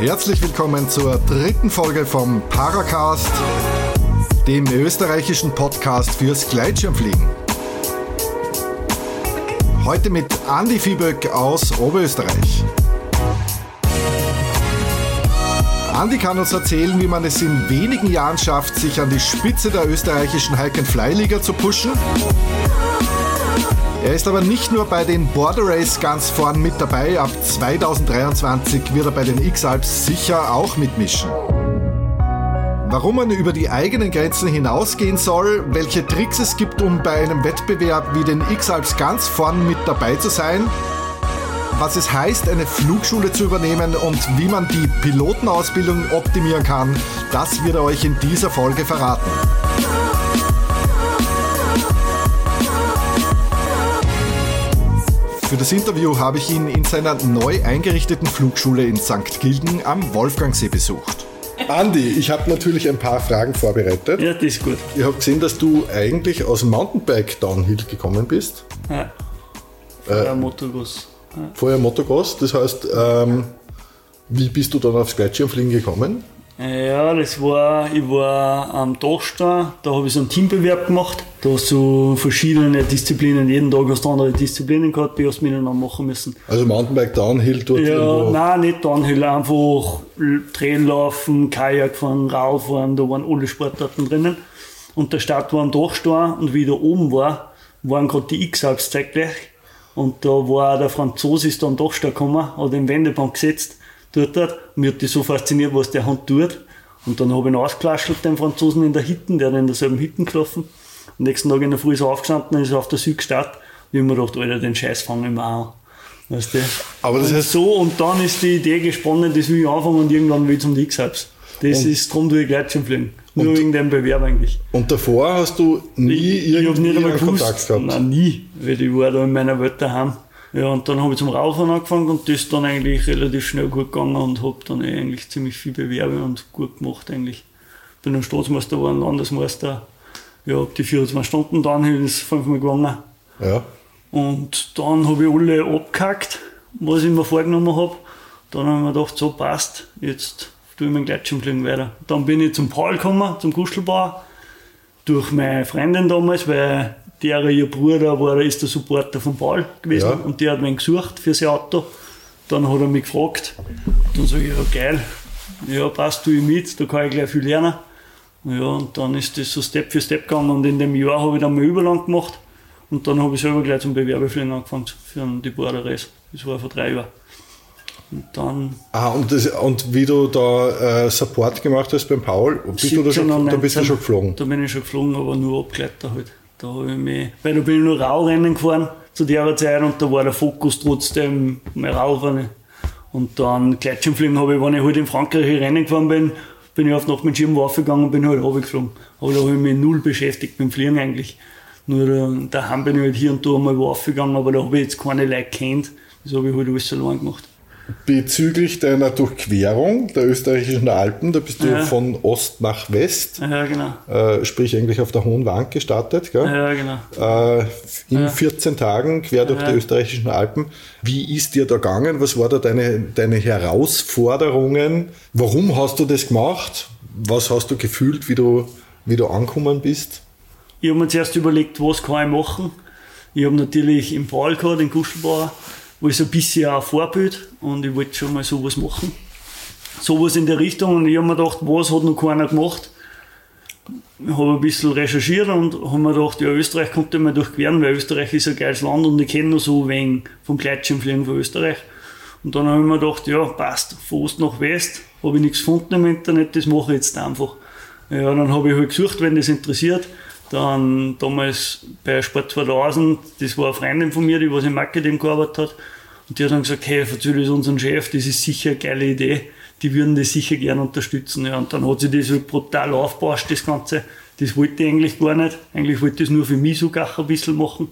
Herzlich willkommen zur dritten Folge vom Paracast, dem österreichischen Podcast fürs Gleitschirmfliegen. Heute mit Andy Vieböck aus Oberösterreich. Andy kann uns erzählen, wie man es in wenigen Jahren schafft, sich an die Spitze der österreichischen Hike-and-Fly-Liga zu pushen. Er ist aber nicht nur bei den Border Race ganz vorn mit dabei, ab 2023 wird er bei den X-Alps sicher auch mitmischen. Warum man über die eigenen Grenzen hinausgehen soll, welche Tricks es gibt, um bei einem Wettbewerb wie den X-Alps ganz vorn mit dabei zu sein was es heißt, eine Flugschule zu übernehmen und wie man die Pilotenausbildung optimieren kann, das wird er euch in dieser Folge verraten. Für das Interview habe ich ihn in seiner neu eingerichteten Flugschule in St. Gilgen am Wolfgangsee besucht. Andi, ich habe natürlich ein paar Fragen vorbereitet. Ja, das ist gut. Ich habe gesehen, dass du eigentlich aus Mountainbike Downhill gekommen bist. Ja. Äh, Motocross. Vorher Motocross, das heißt, ähm, wie bist du dann aufs Gleitschirmfliegen gekommen? Ja, das war, ich war am Dachstein, da habe ich so einen Teambewerb gemacht. Da hast du verschiedene Disziplinen, jeden Tag hast du andere Disziplinen gehabt, die hast du miteinander machen müssen. Also Mountainbike, Downhill, dort Ja, irgendwo. nein, nicht Downhill, einfach Traillaufen, Kajak fahren, Radfahren, da waren alle Sportarten drinnen. Und der Start war am Dachstein und wie ich da oben war, waren gerade die X-Alps zeitgleich. Und da war der Franzose ist dann doch gekommen, hat den Wendeband gesetzt, dort hat. Mir hat das so fasziniert, was der Hand tut. Und dann habe ich ihn ausgelaschelt, den Franzosen in der Hitten, der hat in derselben Hitten gelaufen. Am nächsten Tag in der Früh ist er aufgestanden, ist auf der Süd gestartet. Wie ich mir gedacht, Alter, den Scheiß fangen wir an. Weißt du? Aber das und heißt so, und dann ist die Idee gesponnen, das will ich anfangen und irgendwann will ich zum X-Hypes. Das und ist drum, du ich gleich schon fliegen. Nur wegen dem Bewerb eigentlich. Und davor hast du nie ich, irgendwie ich nicht einen Kontakt gehabt? Nein, nie, weil ich war da in meiner Welt daheim. Ja, und dann habe ich zum Rauchen angefangen und das ist dann eigentlich relativ schnell gut gegangen und habe dann eh eigentlich ziemlich viel Bewerbe und gut gemacht eigentlich. Bin dann Staatsmeister geworden, Landesmeister. Ja, hab die 24 Stunden dann ist fünfmal gegangen. Ja. Und dann habe ich alle abgehackt, was ich mir vorgenommen habe. Dann habe ich mir gedacht, so passt, jetzt tue ich meinen Gleitschirmfliegen weiter. Dann bin ich zum Paul gekommen, zum Kuschelbauer, durch meine Freundin damals, weil der, ihr Bruder, war, ist der Supporter von Paul gewesen ja. und der hat mich gesucht für sein Auto. Dann hat er mich gefragt. Dann sage ich, ja geil, ja passt, ich mit, da kann ich gleich viel lernen. Ja, und dann ist das so Step für Step gegangen und in dem Jahr habe ich dann mal Überland gemacht und dann habe ich selber gleich zum Bewerbefliegen angefangen für die Border Race. Das war vor drei Jahren. Und dann. Ah, und, das, und wie du da äh, Support gemacht hast beim Paul, bist du da, schon, da bist du schon geflogen? Da bin ich schon geflogen, aber nur Abgleiter halt. Da habe ich mich, weil da bin ich nur Raurennen gefahren zu der Zeit und da war der Fokus trotzdem mehr Raurennen. Und dann Gleitschirmfliegen habe ich, wenn ich halt in Frankreich Rennen gefahren bin, bin ich auf Nacht mit Schirmwaffe gegangen und bin halt runtergeflogen. Aber da habe ich mich null beschäftigt mit dem Fliegen eigentlich. Nur da, daheim bin ich halt hier und da mal Waffe gegangen, aber da habe ich jetzt keine Leute kennt. Das habe ich halt alles allein gemacht bezüglich deiner Durchquerung der österreichischen Alpen, da bist du ja. von Ost nach West, ja, genau. äh, sprich eigentlich auf der Hohen Wand gestartet? Ja, genau. Äh, in ja. 14 Tagen quer durch die österreichischen Alpen. Wie ist dir da gegangen? Was waren da deine, deine Herausforderungen? Warum hast du das gemacht? Was hast du gefühlt, wie du, wie du angekommen bist? Ich habe mir zuerst überlegt, was kann ich machen. Ich habe natürlich im gehabt, den Kuschelbauer, wo ich so ein bisschen ein Vorbild und ich wollte schon mal sowas machen. Sowas in der Richtung und ich habe mir gedacht, was hat noch keiner gemacht. Ich habe ein bisschen recherchiert und habe mir gedacht, ja, Österreich konnte man durchqueren, weil Österreich ist ein geiles Land und ich kenne nur so wenig vom Gleitschirmfliegen von Österreich. Und dann habe ich mir gedacht, ja, passt, von Ost nach West, habe ich nichts gefunden im Internet, das mache ich jetzt einfach. Ja, dann habe ich halt gesucht, wenn das interessiert. Dann damals bei Sport 2000, das war eine Freundin von mir, die was im Marketing gearbeitet hat. Und die hat dann gesagt, hey, erzähl das unseren Chef, das ist sicher eine geile Idee. Die würden das sicher gerne unterstützen. Ja, und dann hat sich das halt brutal aufgebauscht, das Ganze. Das wollte ich eigentlich gar nicht. Eigentlich wollte ich das nur für mich sogar ein bisschen machen.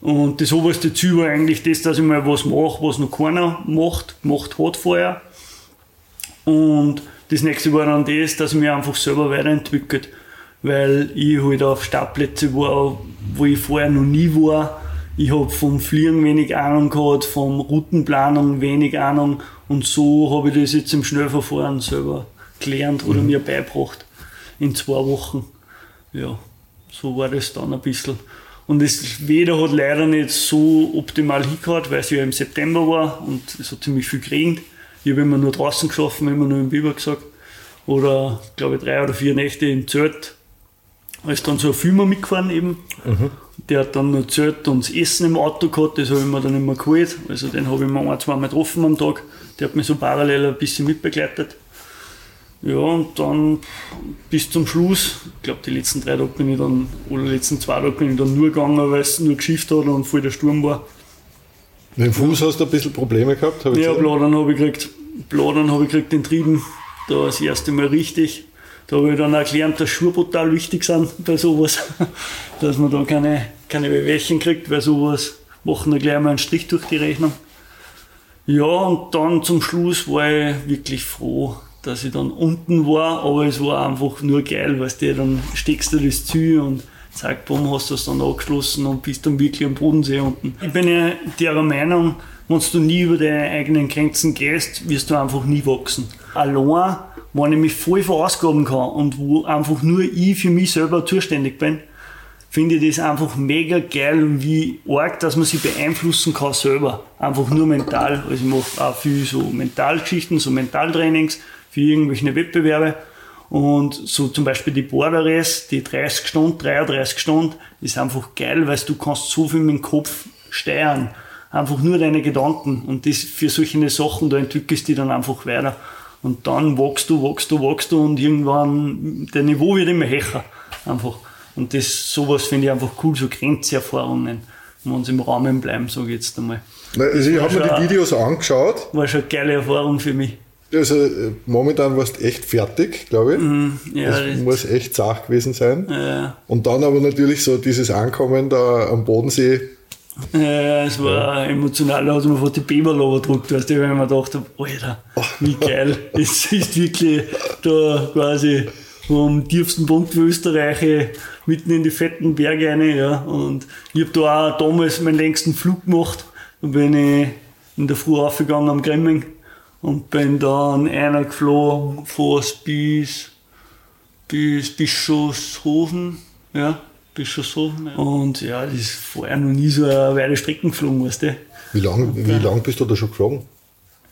Und das oberste Ziel war eigentlich das, dass ich mal was mache, was noch keiner macht, gemacht hat vorher. Und das nächste war dann das, dass ich mich einfach selber weiterentwickelt weil ich halt auf Startplätze war, wo ich vorher noch nie war. Ich habe vom Fliegen wenig Ahnung gehabt, vom Routenplanung wenig Ahnung und so habe ich das jetzt im Schnellverfahren selber gelernt oder mhm. mir beigebracht in zwei Wochen. Ja, so war das dann ein bisschen. Und das Wetter hat leider nicht so optimal hingehört, weil es ja im September war und es hat ziemlich viel geregnet. Ich habe immer nur draußen geschlafen, immer nur im Biber gesagt. Oder, glaube ich, drei oder vier Nächte im Zelt. Da ist dann so ein Filmer mitgefahren eben. Mhm. Der hat dann Zelt und das Essen im Auto gehabt, das habe ich mir dann immer geholt. Also den habe ich mir ein, zwei Mal getroffen am Tag. Der hat mich so parallel ein bisschen mitbegleitet. Ja, und dann bis zum Schluss, ich glaube, die letzten drei Tage bin ich dann, oder die letzten zwei Tage bin ich dann nur gegangen, weil es nur geschifft hat und voll der Sturm war. Mit dem Fuß hast du ein bisschen Probleme gehabt? Hab ja, Bladern habe ich gekriegt. Bladern habe ich gekriegt den Trieben. Da das erste Mal richtig. Da habe ich dann gelernt, dass Schuhe brutal wichtig sind bei sowas. dass man da keine, keine Wehwehchen kriegt, weil sowas machen da gleich mal einen Strich durch die Rechnung. Ja, und dann zum Schluss war ich wirklich froh, dass ich dann unten war, aber es war einfach nur geil, weißt du, dann steckst du das zu und zack, bumm, hast du es dann angeschlossen und bist dann wirklich am Bodensee unten. Ich bin ja der Meinung, wenn du nie über deine eigenen Grenzen gehst, wirst du einfach nie wachsen. Allein, wenn ich mich voll verausgaben kann und wo einfach nur ich für mich selber zuständig bin, finde ich das einfach mega geil und wie arg, dass man sich beeinflussen kann selber. Einfach nur mental. Also ich mache auch viel so Mentalgeschichten, so Mentaltrainings für irgendwelche Wettbewerbe. Und so zum Beispiel die Border Race, die 30 Stunden, 33 Stunden, ist einfach geil, weil du kannst so viel mit dem Kopf steuern. Einfach nur deine Gedanken. Und das für solche Sachen, da entwickelst du dich dann einfach weiter. Und dann wachst du, wachst du, wachst du und irgendwann, der Niveau wird immer höher. Einfach. Und das, sowas finde ich einfach cool, so Grenzerfahrungen, wenn sie im Rahmen bleiben, sage ich jetzt einmal. Also ich habe mir die Videos angeschaut. War schon eine geile Erfahrung für mich. Also äh, momentan warst du echt fertig, glaube ich. Mm, ja, das, das muss echt zart gewesen sein. Ja. Und dann aber natürlich so dieses Ankommen da am Bodensee. Ja, es war ja. emotional, da hat man vor die Beberlober gedruckt, weißt du, wenn man dachte, Alter, wie geil. es ist wirklich da quasi vom tiefsten Punkt für Österreich mitten in die fetten Berge rein, ja. Und ich habe da auch damals meinen längsten Flug gemacht. Da bin ich in der Früh aufgegangen am Gremming und bin dann einer geflogen fast bis, bis Bischofshofen, ja, Bischofshofen. Ja. Und ja, das ist vorher noch nie so eine weite Strecken geflogen, weißt du. Wie lange wie lang bist du da schon geflogen?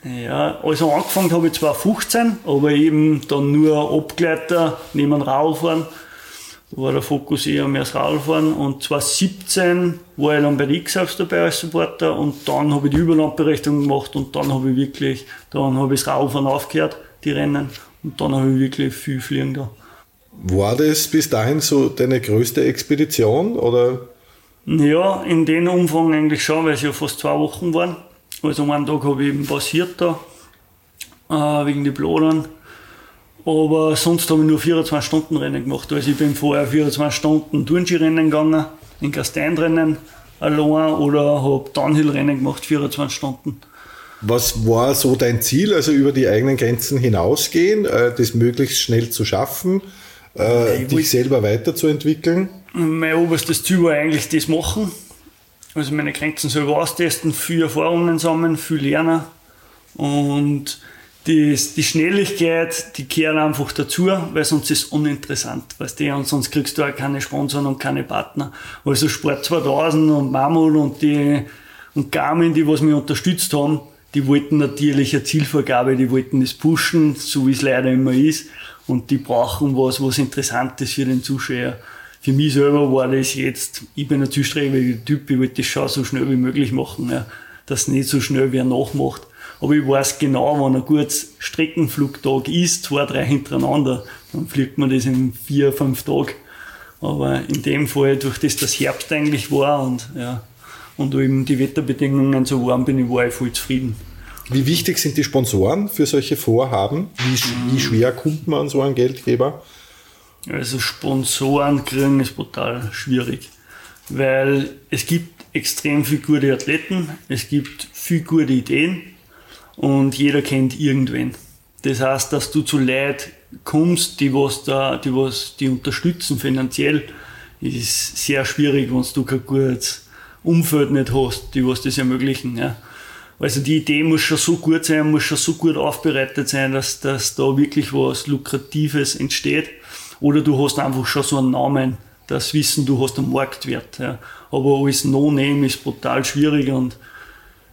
Ja, also angefangen habe ich 2015, aber eben dann nur Abgleiter neben Radfahren da war der Fokus eher mehr das Radfahren. Und 2017 war ich dann bei der X-Alps dabei als Supporter und dann habe ich die Überlandberechtigung gemacht und dann habe ich wirklich, dann habe ich das Radfahren aufgehört, die Rennen. Und dann habe ich wirklich viel fliegen da. War das bis dahin so deine größte Expedition oder? Ja, in dem Umfang eigentlich schon, weil es ja fast zwei Wochen waren. Also einen Tag habe ich eben passiert da, äh, wegen die Blodern. Aber sonst habe ich nur 24 Stunden Rennen gemacht. Also ich bin vorher 24 Stunden Turnskirennen gegangen, in Gasteinrennen allein oder habe Downhill-Rennen gemacht, 24 Stunden. Was war so dein Ziel, also über die eigenen Grenzen hinausgehen, äh, das möglichst schnell zu schaffen, äh, dich selber weiterzuentwickeln? Mein oberstes Ziel war eigentlich das machen. Also meine Grenzen selber austesten, viel Erfahrungen sammeln, viel lernen und die, die Schnelligkeit, die kehren einfach dazu, weil sonst ist es uninteressant, weißt du, und sonst kriegst du auch keine Sponsoren und keine Partner. Also Sport 2000 und Mammut und die, und Garmin, die was mich unterstützt haben, die wollten natürlich eine Zielvorgabe, die wollten das pushen, so wie es leider immer ist, und die brauchen was, was interessant ist für den Zuschauer. Für mich selber war das jetzt, ich bin ein zielstrebiger Typ, ich wollte das schon so schnell wie möglich machen, ja, dass nicht so schnell wer nachmacht. Aber ich weiß genau, wenn ein gutes Streckenflugtag ist, zwei, drei hintereinander, dann fliegt man das in vier, fünf Tagen. Aber in dem Fall, durch das das Herbst eigentlich war und, ja, und eben die Wetterbedingungen so warm bin, war ich voll zufrieden. Wie wichtig sind die Sponsoren für solche Vorhaben? Wie, wie schwer kommt man an so einen Geldgeber? Also Sponsoren kriegen ist brutal schwierig, weil es gibt extrem viele gute Athleten, es gibt viele gute Ideen, und jeder kennt irgendwen. Das heißt, dass du zu Leuten kommst, die was da, die was die unterstützen finanziell, ist sehr schwierig, wenn du kein gutes Umfeld nicht hast, die was das ermöglichen. Ja. Also die Idee muss schon so gut sein, muss schon so gut aufbereitet sein, dass, dass da wirklich was Lukratives entsteht. Oder du hast einfach schon so einen Namen, das Wissen, du hast einen Marktwert. Ja. Aber als No-Name ist brutal schwierig und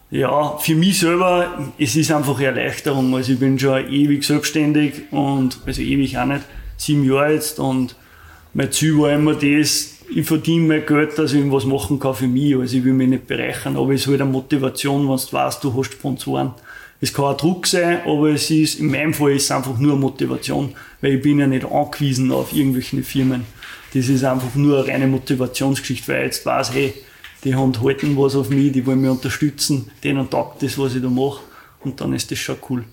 ja, für mich selber, es ist einfach Erleichterung. Also ich bin schon ewig selbstständig und, also ewig auch nicht, sieben Jahre jetzt und mein Ziel war immer das, ich verdiene mein Geld, dass ich was machen kann für mich. Also ich will mich nicht bereichern, aber es ist halt eine Motivation, wenn du weißt, du hast Sponsoren. Es kann auch Druck sein, aber es ist, in meinem Fall ist es einfach nur eine Motivation, weil ich bin ja nicht angewiesen auf irgendwelche Firmen. Das ist einfach nur eine reine Motivationsgeschichte, weil ich jetzt weiß, hey, die haben halten was auf mich, die wollen mich unterstützen, denen taugt das, was ich da mache und dann ist das schon cool,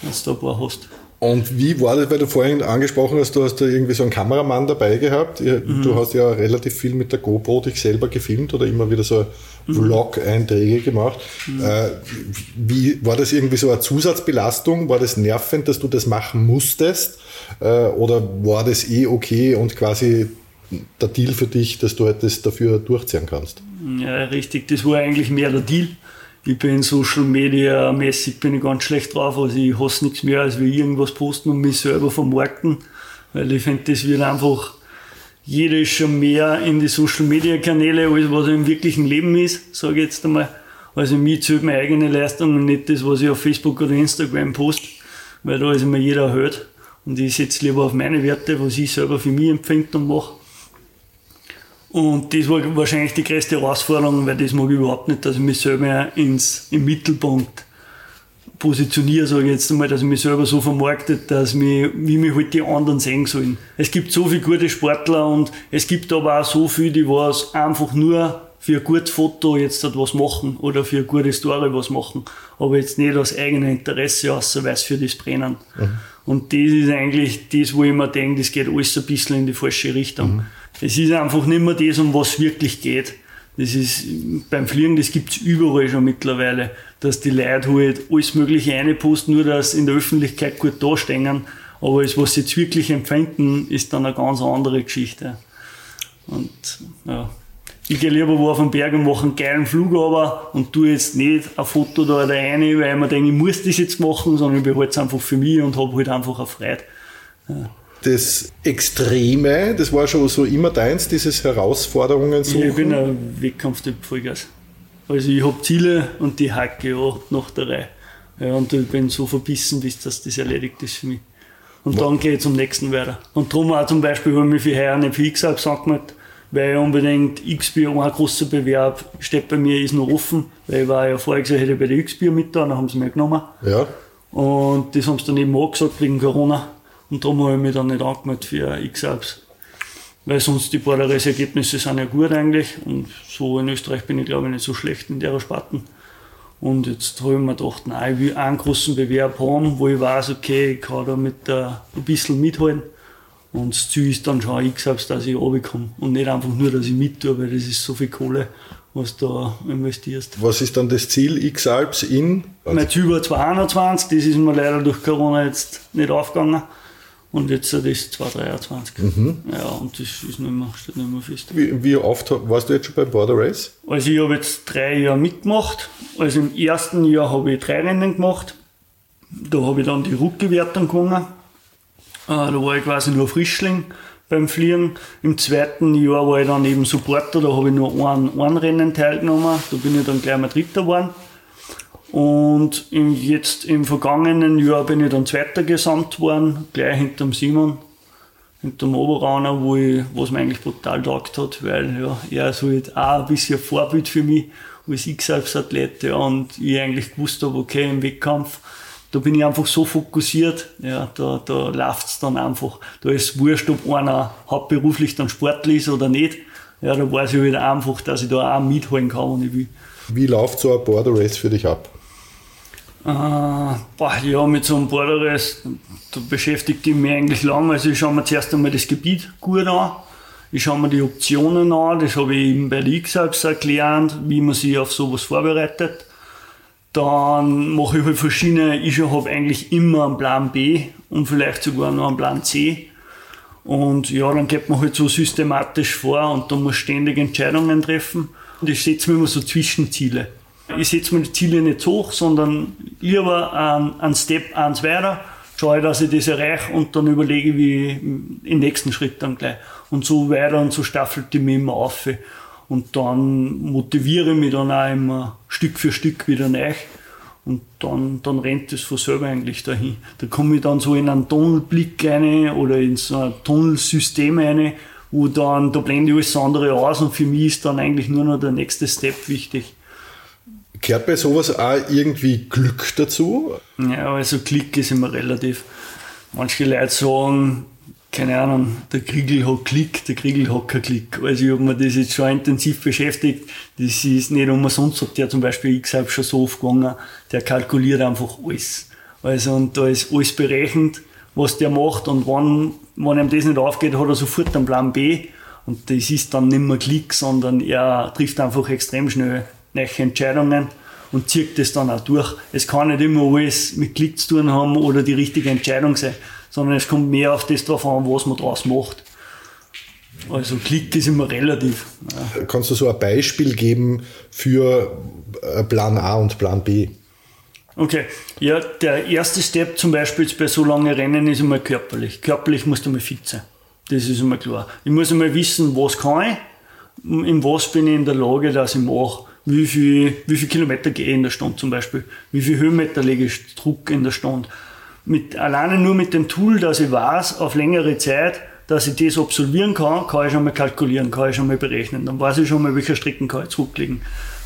wenn du da ein paar hast. Und wie war das, weil du vorhin angesprochen hast, du hast da irgendwie so einen Kameramann dabei gehabt. Mhm. Du hast ja relativ viel mit der GoPro dich selber gefilmt oder immer wieder so mhm. Vlog-Einträge gemacht. Mhm. Äh, wie war das irgendwie so eine Zusatzbelastung? War das nervend, dass du das machen musstest? Äh, oder war das eh okay und quasi der Deal für dich, dass du halt das dafür durchziehen kannst? Ja, richtig. Das war eigentlich mehr der Deal ich bin Social Media mäßig bin ich ganz schlecht drauf. Also ich hasse nichts mehr, als wir irgendwas posten und mich selber vermarkten. Weil ich finde, das wird einfach, jeder schon mehr in die Social Media Kanäle, als was im wirklichen Leben ist, sage ich jetzt einmal. Also mir zählt meine eigene Leistung und nicht das, was ich auf Facebook oder Instagram poste, weil da ist immer jeder erhöht. Und ich setze lieber auf meine Werte, was ich selber für mich empfinde und mache. Und das war wahrscheinlich die größte Herausforderung, weil das mag ich überhaupt nicht, dass ich mich selber ins, im Mittelpunkt positioniere, sage ich jetzt einmal, dass ich mich selber so vermarktet, dass mich, wie mich halt die anderen sehen sollen. Es gibt so viele gute Sportler und es gibt aber auch so viele, die was einfach nur für ein gutes Foto jetzt was machen oder für eine gute Story was machen, aber jetzt nicht aus eigenem Interesse, außer weil sie für das brennen. Mhm. Und das ist eigentlich das, wo ich mir denke, das geht alles ein bisschen in die falsche Richtung. Mhm. Es ist einfach nicht mehr das, um was wirklich geht. Das ist beim Fliegen, das gibt es überall schon mittlerweile, dass die Leute halt alles Mögliche reinposten, nur dass in der Öffentlichkeit gut dastehen. Aber das, was sie jetzt wirklich empfinden, ist dann eine ganz andere Geschichte. Und ja, ich gehe lieber wo auf den Berg und mache einen geilen Flug aber und tue jetzt nicht ein Foto da rein, weil ich mir denke, ich muss das jetzt machen, sondern ich behalte es einfach für mich und habe halt einfach eine Freude. Ja das Extreme, das war schon so immer deins, dieses Herausforderungen suchen? Ich bin ein Wettkampftyp Vollgas. Also ich habe Ziele und die hacke auch nach der Reihe. Ja, und ich bin so verbissen, bis das, das erledigt ist für mich. Und Was? dann gehe ich zum nächsten weiter. Und darum auch zum Beispiel habe ich mich für heuer nicht für X angemeldet, weil ich unbedingt XBIO, ein großer Bewerb, steht bei mir, ist noch offen, weil ich war ja vorher gesagt, hätte ich bei der XBIO mit da, dann haben sie mich genommen. Ja. Und das haben sie dann eben auch gesagt wegen Corona. Und darum habe ich mich dann nicht angemeldet für X-Alps. Weil sonst die Borderes-Ergebnisse sind ja gut eigentlich. Und so in Österreich bin ich glaube ich nicht so schlecht in der Spaten. Und jetzt habe ich mir gedacht, nein, ich will einen großen Bewerb haben, wo ich weiß, okay, ich kann da mit der, ein bisschen mithalten. Und das Ziel ist dann schon X-Alps, dass ich runterkomme. Und nicht einfach nur, dass ich mit tue, weil das ist so viel Kohle, was du da investierst. Was ist dann das Ziel X-Alps in? Mein Ziel war 2021, das ist mir leider durch Corona jetzt nicht aufgegangen. Und jetzt ist es 2023. Mhm. Ja, und das ist nicht mehr, steht nicht mehr fest. Wie, wie, oft warst du jetzt schon beim Border Race? Also ich habe jetzt drei Jahre mitgemacht. Also im ersten Jahr habe ich drei Rennen gemacht. Da habe ich dann die Rückgewertung gewonnen. Äh, da war ich quasi nur Frischling beim Fliegen. Im zweiten Jahr war ich dann eben Supporter, da habe ich nur ein, ein Rennen teilgenommen. Da bin ich dann gleich mal Dritter geworden. Und im, jetzt im vergangenen Jahr bin ich dann Zweiter gesamt worden, gleich hinter dem Simon, hinter dem Oberrauner, wo ich, was mir eigentlich brutal taugt hat, weil ja, er ist halt auch ein bisschen ein Vorbild für mich als ich selbst Athlet ja, und ich eigentlich gewusst habe, okay, im Wettkampf, da bin ich einfach so fokussiert, ja, da, da läuft es dann einfach. Da ist wurscht, ob einer hauptberuflich dann Sportler ist oder nicht. Ja, da weiß ich halt einfach, dass ich da auch mitholen kann, wenn ich will. Wie läuft so ein Border Race für dich ab? Äh, ja, mit so einem Borderes, da beschäftigt ich mich eigentlich lange. Also ich schaue mir zuerst einmal das Gebiet gut an. Ich schaue mir die Optionen an. Das habe ich eben bei der X-Alps erklärt, wie man sich auf sowas vorbereitet. Dann mache ich halt verschiedene, ich habe eigentlich immer einen Plan B und vielleicht sogar noch einen Plan C. Und ja, dann geht man halt so systematisch vor und da muss ständig Entscheidungen treffen. Und ich setze mir immer so Zwischenziele. Ich setze die Ziele nicht hoch, sondern lieber einen, Step eins weiter, schaue, dass ich das erreiche und dann überlege, wie ich den nächsten Schritt dann gleich. Und so weiter und so staffelt die mich immer auf. Und dann motiviere ich mich dann auch immer Stück für Stück wieder neu. Und dann, dann rennt es von selber eigentlich dahin. Da komme ich dann so in einen Tunnelblick rein oder in so ein Tunnelsystem rein, wo dann, da blende ich alles andere aus und für mich ist dann eigentlich nur noch der nächste Step wichtig. Gehört bei sowas auch irgendwie Glück dazu? Ja, also Glück ist immer relativ. Manche Leute sagen, keine Ahnung, der Kriegel hat Klick, der Kriegel hat keinen Klick. Also ich habe mir das jetzt schon intensiv beschäftigt. Das ist nicht umsonst, hat der zum Beispiel selbst schon so oft gegangen, der kalkuliert einfach alles. Also und da ist alles berechnet, was der macht und wenn, wenn ihm das nicht aufgeht, hat er sofort einen Plan B und das ist dann nicht mehr Klick, sondern er trifft einfach extrem schnell neue Entscheidungen und zieht das dann auch durch. Es kann nicht immer alles mit Klick zu tun haben oder die richtige Entscheidung sein sondern es kommt mehr auf das drauf an, was man daraus macht. Also Klick ist immer relativ. Ja. Kannst du so ein Beispiel geben für äh, Plan A und Plan B? Okay, ja, der erste Step zum Beispiel bei so langen Rennen ist einmal körperlich. Körperlich musst du mal fit sein. Das ist immer klar. Ich muss einmal wissen, was kann ich, in was bin ich in der Lage, dass ich mache. Wie viel, wie viel Kilometer gehe ich in der Stunde zum Beispiel? Wie viel Höhenmeter lege ich Druck in der Stunde? mit, alleine nur mit dem Tool, dass ich weiß, auf längere Zeit, dass ich das absolvieren kann, kann ich schon mal kalkulieren, kann ich schon mal berechnen. Dann weiß ich schon mal, welche Strecken kann ich zurücklegen.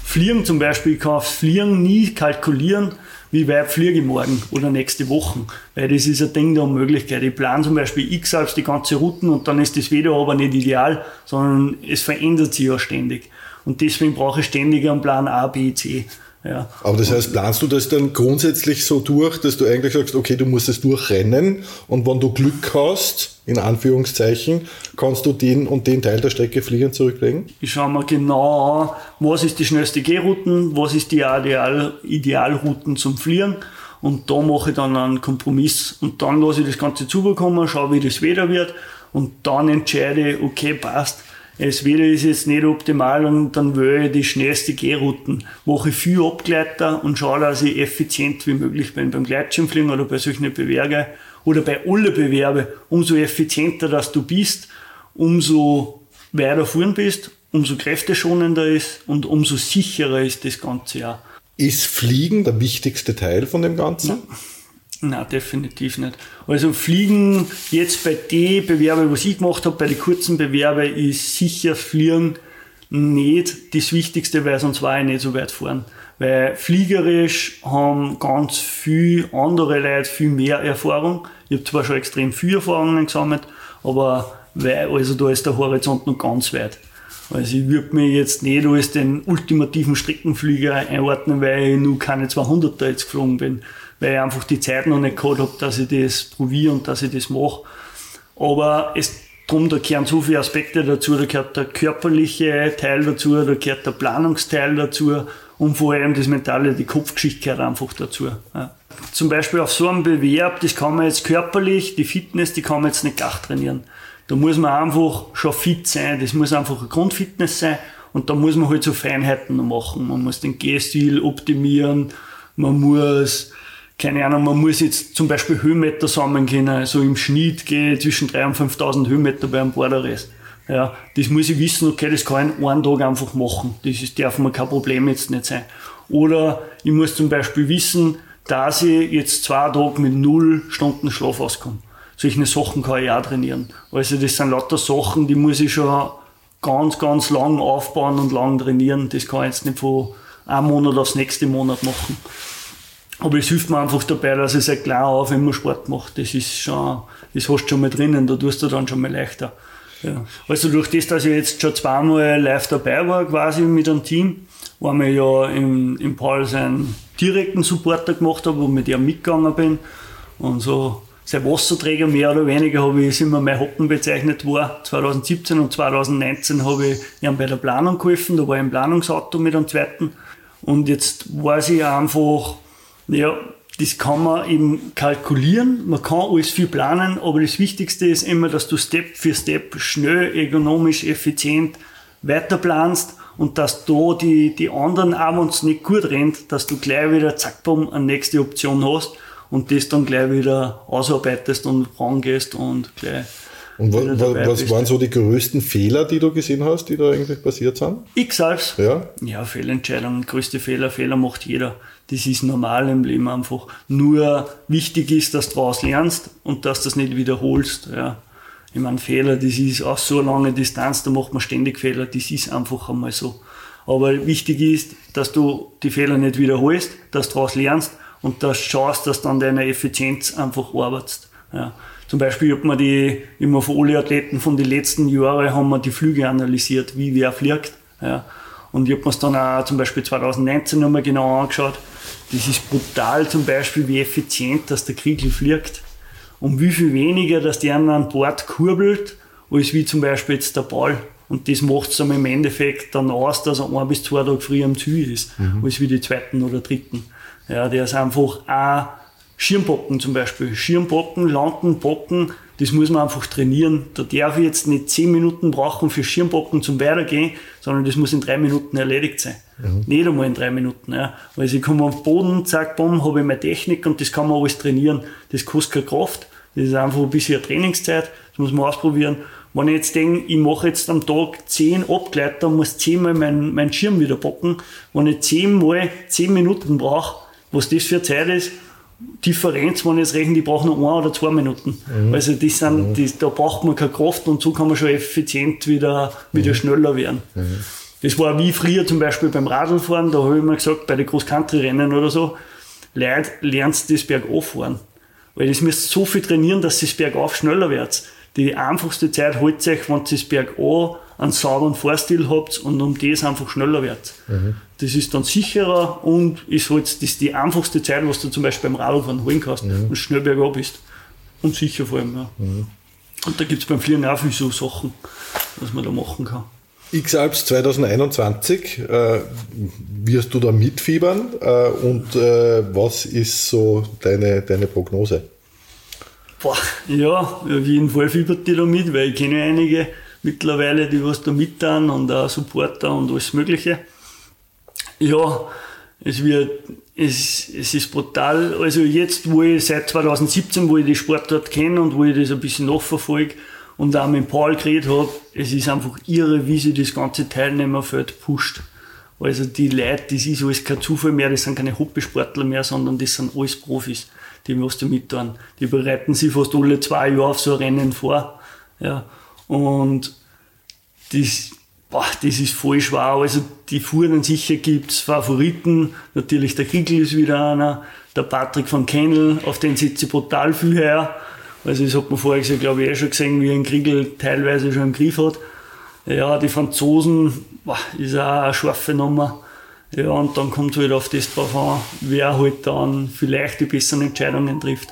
Fliegen zum Beispiel, ich kann aufs Fliegen nie kalkulieren, wie weit fliege ich morgen oder nächste Woche. Weil das ist ein Ding der Unmöglichkeit. Ich plane zum Beispiel x als die ganze Routen und dann ist das wieder aber nicht ideal, sondern es verändert sich ja ständig. Und deswegen brauche ich ständig einen Plan A, B, C. Ja. Aber das heißt, planst du das dann grundsätzlich so durch, dass du eigentlich sagst, okay, du musst es durchrennen und wenn du Glück hast, in Anführungszeichen, kannst du den und den Teil der Strecke fliegend zurücklegen? Ich schaue mir genau an, was ist die schnellste Gehrouten, was ist die Ideal Idealrouten zum Fliegen und da mache ich dann einen Kompromiss und dann lasse ich das Ganze zubekommen, schaue, wie das Wetter wird und dann entscheide okay, passt, das Wetter ist jetzt nicht optimal und dann will ich die schnellste Gehrouten. Mache ich viel Abgleiter und schaue, dass ich effizient wie möglich bin beim Gleitschirmfliegen oder bei solchen Bewerben oder bei allen Bewerben. Umso effizienter dass du bist, umso weiter vorn bist, umso kräfteschonender ist und umso sicherer ist das Ganze ja. Ist Fliegen der wichtigste Teil von dem Ganzen? Ja. Nein, definitiv nicht. Also Fliegen jetzt bei den Bewerben, was ich gemacht habe, bei den kurzen Bewerben, ist sicher Fliegen nicht das Wichtigste, weil sonst war ich nicht so weit fahren. Weil fliegerisch haben ganz viele andere Leute viel mehr Erfahrung. Ich habe zwar schon extrem viel Erfahrungen gesammelt, aber weil, also da ist der Horizont noch ganz weit. Also ich würde mir jetzt nicht als den ultimativen Streckenflieger einordnen, weil ich nur keine 200er jetzt geflogen bin weil ich einfach die Zeit noch nicht gehabt habe, dass ich das probiere und dass ich das mache. Aber es drum, da gehören so viele Aspekte dazu, da gehört der körperliche Teil dazu, da gehört der Planungsteil dazu und vor allem das Mentale, die Kopfgeschichte gehört einfach dazu. Ja. Zum Beispiel auf so einem Bewerb, das kann man jetzt körperlich, die Fitness, die kann man jetzt nicht gar trainieren. Da muss man einfach schon fit sein, das muss einfach eine Grundfitness sein und da muss man halt so Feinheiten noch machen. Man muss den Gehstil optimieren, man muss keine Ahnung, man muss jetzt zum Beispiel Höhenmeter sammeln können. Also im Schnitt gehe ich zwischen 3.000 und 5.000 Höhenmeter beim Borderrace. Ja, das muss ich wissen, okay, das kann ich einen Tag einfach machen. Das ist, darf mir kein Problem jetzt nicht sein. Oder ich muss zum Beispiel wissen, dass ich jetzt zwei Tage mit null Stunden Schlaf auskomme. Solche Sachen kann ich auch trainieren. Also das sind lauter Sachen, die muss ich schon ganz, ganz lang aufbauen und lang trainieren. Das kann ich jetzt nicht von einem Monat aufs nächste Monat machen. Aber es hilft mir einfach dabei, dass ich seit klar auf immer Sport mache. Das ist schon, das hast du schon mal drinnen, da tust du dann schon mal leichter. Ja. Also durch das, dass ich jetzt schon zweimal live dabei war, quasi mit einem Team, wo ich ja im, im Paul seinen direkten Supporter gemacht habe, wo mit ihm mitgegangen bin. Und so sein Wasserträger mehr oder weniger habe ich, wir mein Hoppen bezeichnet war. 2017 und 2019 habe ich ihm bei der Planung geholfen, da war ich im Planungsauto mit einem zweiten. Und jetzt weiß ich einfach, ja, das kann man eben kalkulieren, man kann alles viel planen, aber das Wichtigste ist immer, dass du Step für Step schnell, ergonomisch, effizient weiter planst und dass da die, die anderen, auch wenn es nicht gut rennt, dass du gleich wieder zack, bumm, eine nächste Option hast und das dann gleich wieder ausarbeitest und rangehst und gleich. Und wa, wa, was bist. waren so die größten Fehler, die du gesehen hast, die da eigentlich passiert sind? Ich selbst? Ja. Ja, Fehlentscheidungen, größte Fehler, Fehler macht jeder. Das ist normal im Leben einfach. Nur wichtig ist, dass du daraus lernst und dass du das nicht wiederholst. Ja. Ich meine, Fehler, das ist auch so eine lange Distanz, da macht man ständig Fehler, das ist einfach einmal so. Aber wichtig ist, dass du die Fehler nicht wiederholst, dass du daraus lernst und dass du schaust, dass dann deine Effizienz einfach arbeitest. Ja. Zum Beispiel hat man die, immer von alle Athleten von den letzten Jahren haben wir die Flüge analysiert, wie wer fliegt. Ja. Und ich habe mir es dann auch zum Beispiel 2019 nochmal genau angeschaut. Das ist brutal zum Beispiel, wie effizient dass der Kriegel fliegt. Und wie viel weniger, dass der an Bord kurbelt, als wie zum Beispiel jetzt der Ball. Und das macht es im Endeffekt dann aus, dass er ein bis zwei Tage früher am Ziel ist, mhm. als wie die zweiten oder dritten. Ja, der ist einfach auch Schirmbocken zum Beispiel. Schirmbocken, Landen, Bocken, das muss man einfach trainieren. Da darf ich jetzt nicht zehn Minuten brauchen für Schirmbocken zum Weitergehen, sondern das muss in drei Minuten erledigt sein. Mhm. Nicht einmal in drei Minuten. Ja. Weil ich komme auf den Boden, zack, bumm, habe ich meine Technik und das kann man alles trainieren. Das kostet keine Kraft. Das ist einfach ein bisschen Trainingszeit. Das muss man ausprobieren. Wenn ich jetzt denke, ich mache jetzt am Tag zehn Abgleiter und muss zehnmal meinen mein Schirm wieder bocken, wenn ich zehnmal zehn Minuten brauche, was das für Zeit ist, Differenz, wenn ich jetzt rechne, die brauchen nur ein oder zwei Minuten. Mhm. Also das sind, mhm. die, da braucht man keine Kraft und so kann man schon effizient wieder, wieder mhm. schneller werden. Mhm. Das war wie früher zum Beispiel beim Radlfahren, da habe ich mir gesagt, bei den Groß-Country-Rennen oder so, Leute, lernst das Bergauf fahren. Weil das müsst so viel trainieren, dass das Bergauf schneller wird. Die einfachste Zeit holt euch, wenn ihr das Bergauf einen sauberen Fahrstil habt und um das einfach schneller wird. Mhm. Das ist dann sicherer und ist halt das die einfachste Zeit, was du zum Beispiel beim Radfahren holen kannst mhm. und schnell bergab bist. Und sicher vor allem, ja. Mhm. Und da gibt es beim Fliegen auch viele so Sachen, was man da machen kann. X-Alps 2021, äh, wirst du da mitfiebern äh, und äh, was ist so deine, deine Prognose? Boah, ja, auf jeden Fall fiebert die da mit, weil ich kenne einige, mittlerweile, die was da mittun und auch Supporter und alles Mögliche. Ja, es wird, es, es ist brutal. Also jetzt, wo ich seit 2017, wo ich die Sportart kenne und wo ich das ein bisschen nachverfolge und auch mit Paul geredet habe, es ist einfach irre, wie sich das ganze Teilnehmerfeld pusht. Also die Leute, das ist alles kein Zufall mehr, das sind keine Hobbysportler mehr, sondern das sind alles Profis, die was da mittun. Die bereiten sich fast alle zwei Jahre auf so ein Rennen vor. Ja. Und das, boah, das ist voll schwer. Also die Fuhren sicher gibt es Favoriten. Natürlich der Kriegel ist wieder einer. Der Patrick von Kennel, auf den sitze ich brutal viel her. Also das hat man vorher glaube ich, eh schon gesehen, wie ein Kriegel teilweise schon im Griff hat. Ja, die Franzosen, boah, ist auch eine scharfe Nummer. Ja, und dann kommt es halt auf das drauf an, wer halt dann vielleicht die besseren Entscheidungen trifft.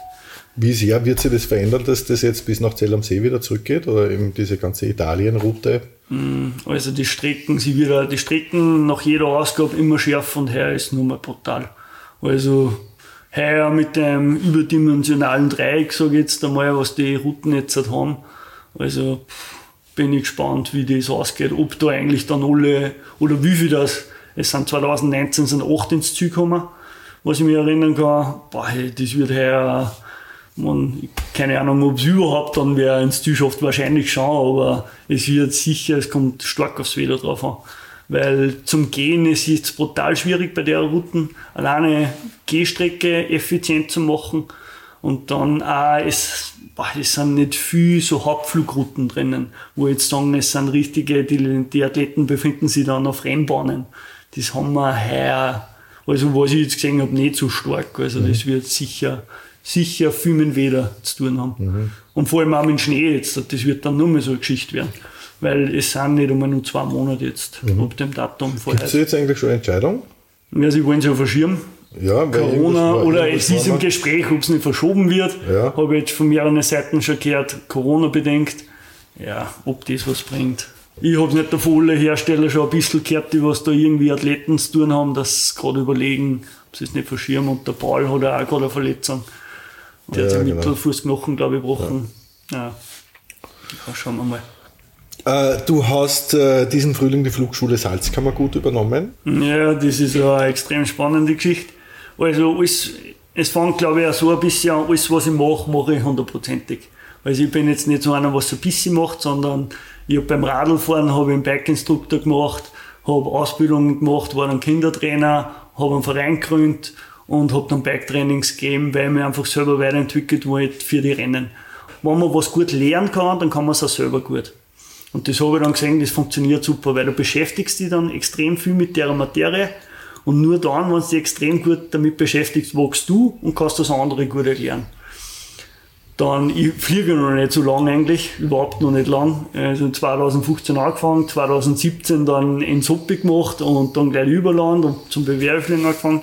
Wie sehr wird sich das verändern, dass das jetzt bis nach Zell am See wieder zurückgeht oder eben diese ganze Italien-Route? Mm, also die Strecken, sie wieder, die Strecken nach jeder Ausgabe immer schärfer und heuer ist nur mal brutal. Also heuer mit dem überdimensionalen Dreieck, sage ich jetzt einmal, was die Routen jetzt halt haben. Also bin ich gespannt, wie das ausgeht, ob da eigentlich dann alle, oder wie viel das, es sind 2019 sind acht ins Ziel gekommen, was ich mich erinnern kann, boah, das wird heuer man, keine Ahnung, ob es überhaupt dann wer ins Ziel schafft, wahrscheinlich schon, aber es wird sicher, es kommt stark aufs Wetter drauf an. Weil zum Gehen ist es jetzt brutal schwierig bei der Routen, alleine Gehstrecke effizient zu machen und dann auch, es, boah, es sind nicht viel so Hauptflugrouten drinnen, wo jetzt sagen, es sind richtige, die, die Athleten befinden sich dann auf Rennbahnen. Das haben wir heuer, also was ich jetzt gesehen habe, nicht so stark. Also mhm. das wird sicher sicher viel mit Wetter zu tun haben. Mhm. Und vor allem auch mit Schnee jetzt. Das wird dann nur mehr so eine Geschichte werden. Weil es sind nicht einmal nur zwei Monate jetzt mhm. ab dem Datum vorher. Gibt es jetzt eigentlich schon eine Entscheidung? Ja, sie wollen es ja verschieben. Ja, Corona war, oder es ist im Gespräch, ob es nicht verschoben wird. Ja. Habe ich jetzt von mehreren Seiten schon gehört, Corona bedenkt. Ja, ob das was bringt. Ich habe nicht davon alle Hersteller schon ein bisschen gehört, die was da irgendwie Athleten zu tun haben, dass sie gerade überlegen, ob sie es nicht verschieben. Und der Paul hat auch gerade eine Verletzung. Der ja, hat sich genau. Mittelfußknochen, glaube ich, gebrochen. Ja. ja. ja. schauen wir mal. Äh, du hast äh, diesen Frühling die Flugschule Salzkammer gut übernommen. Ja, das ist eine extrem spannende Geschichte. Also alles, es fängt glaube ich auch so ein bisschen an, alles was ich mache, mache ich hundertprozentig. Also ich bin jetzt nicht so einer, was so ein bisschen macht, sondern ich habe beim Radlfahren habe einen Bike-Instruktor gemacht, habe Ausbildungen gemacht, war dann Kindertrainer, habe einen Verein gegründet und habe dann Bike-Trainings gegeben, weil ich mich einfach selber weiterentwickelt wollte für die Rennen. Wenn man was gut lernen kann, dann kann man es auch selber gut. Und das habe ich dann gesehen, das funktioniert super, weil du beschäftigst dich dann extrem viel mit der Materie und nur dann, wenn du dich extrem gut damit beschäftigst, wachst du und kannst das andere gut erklären. Dann, ich fliege noch nicht so lang eigentlich, überhaupt noch nicht lang. Also 2015 angefangen, 2017 dann in Suppi gemacht und dann gleich Überland und zum Bewerfling angefangen.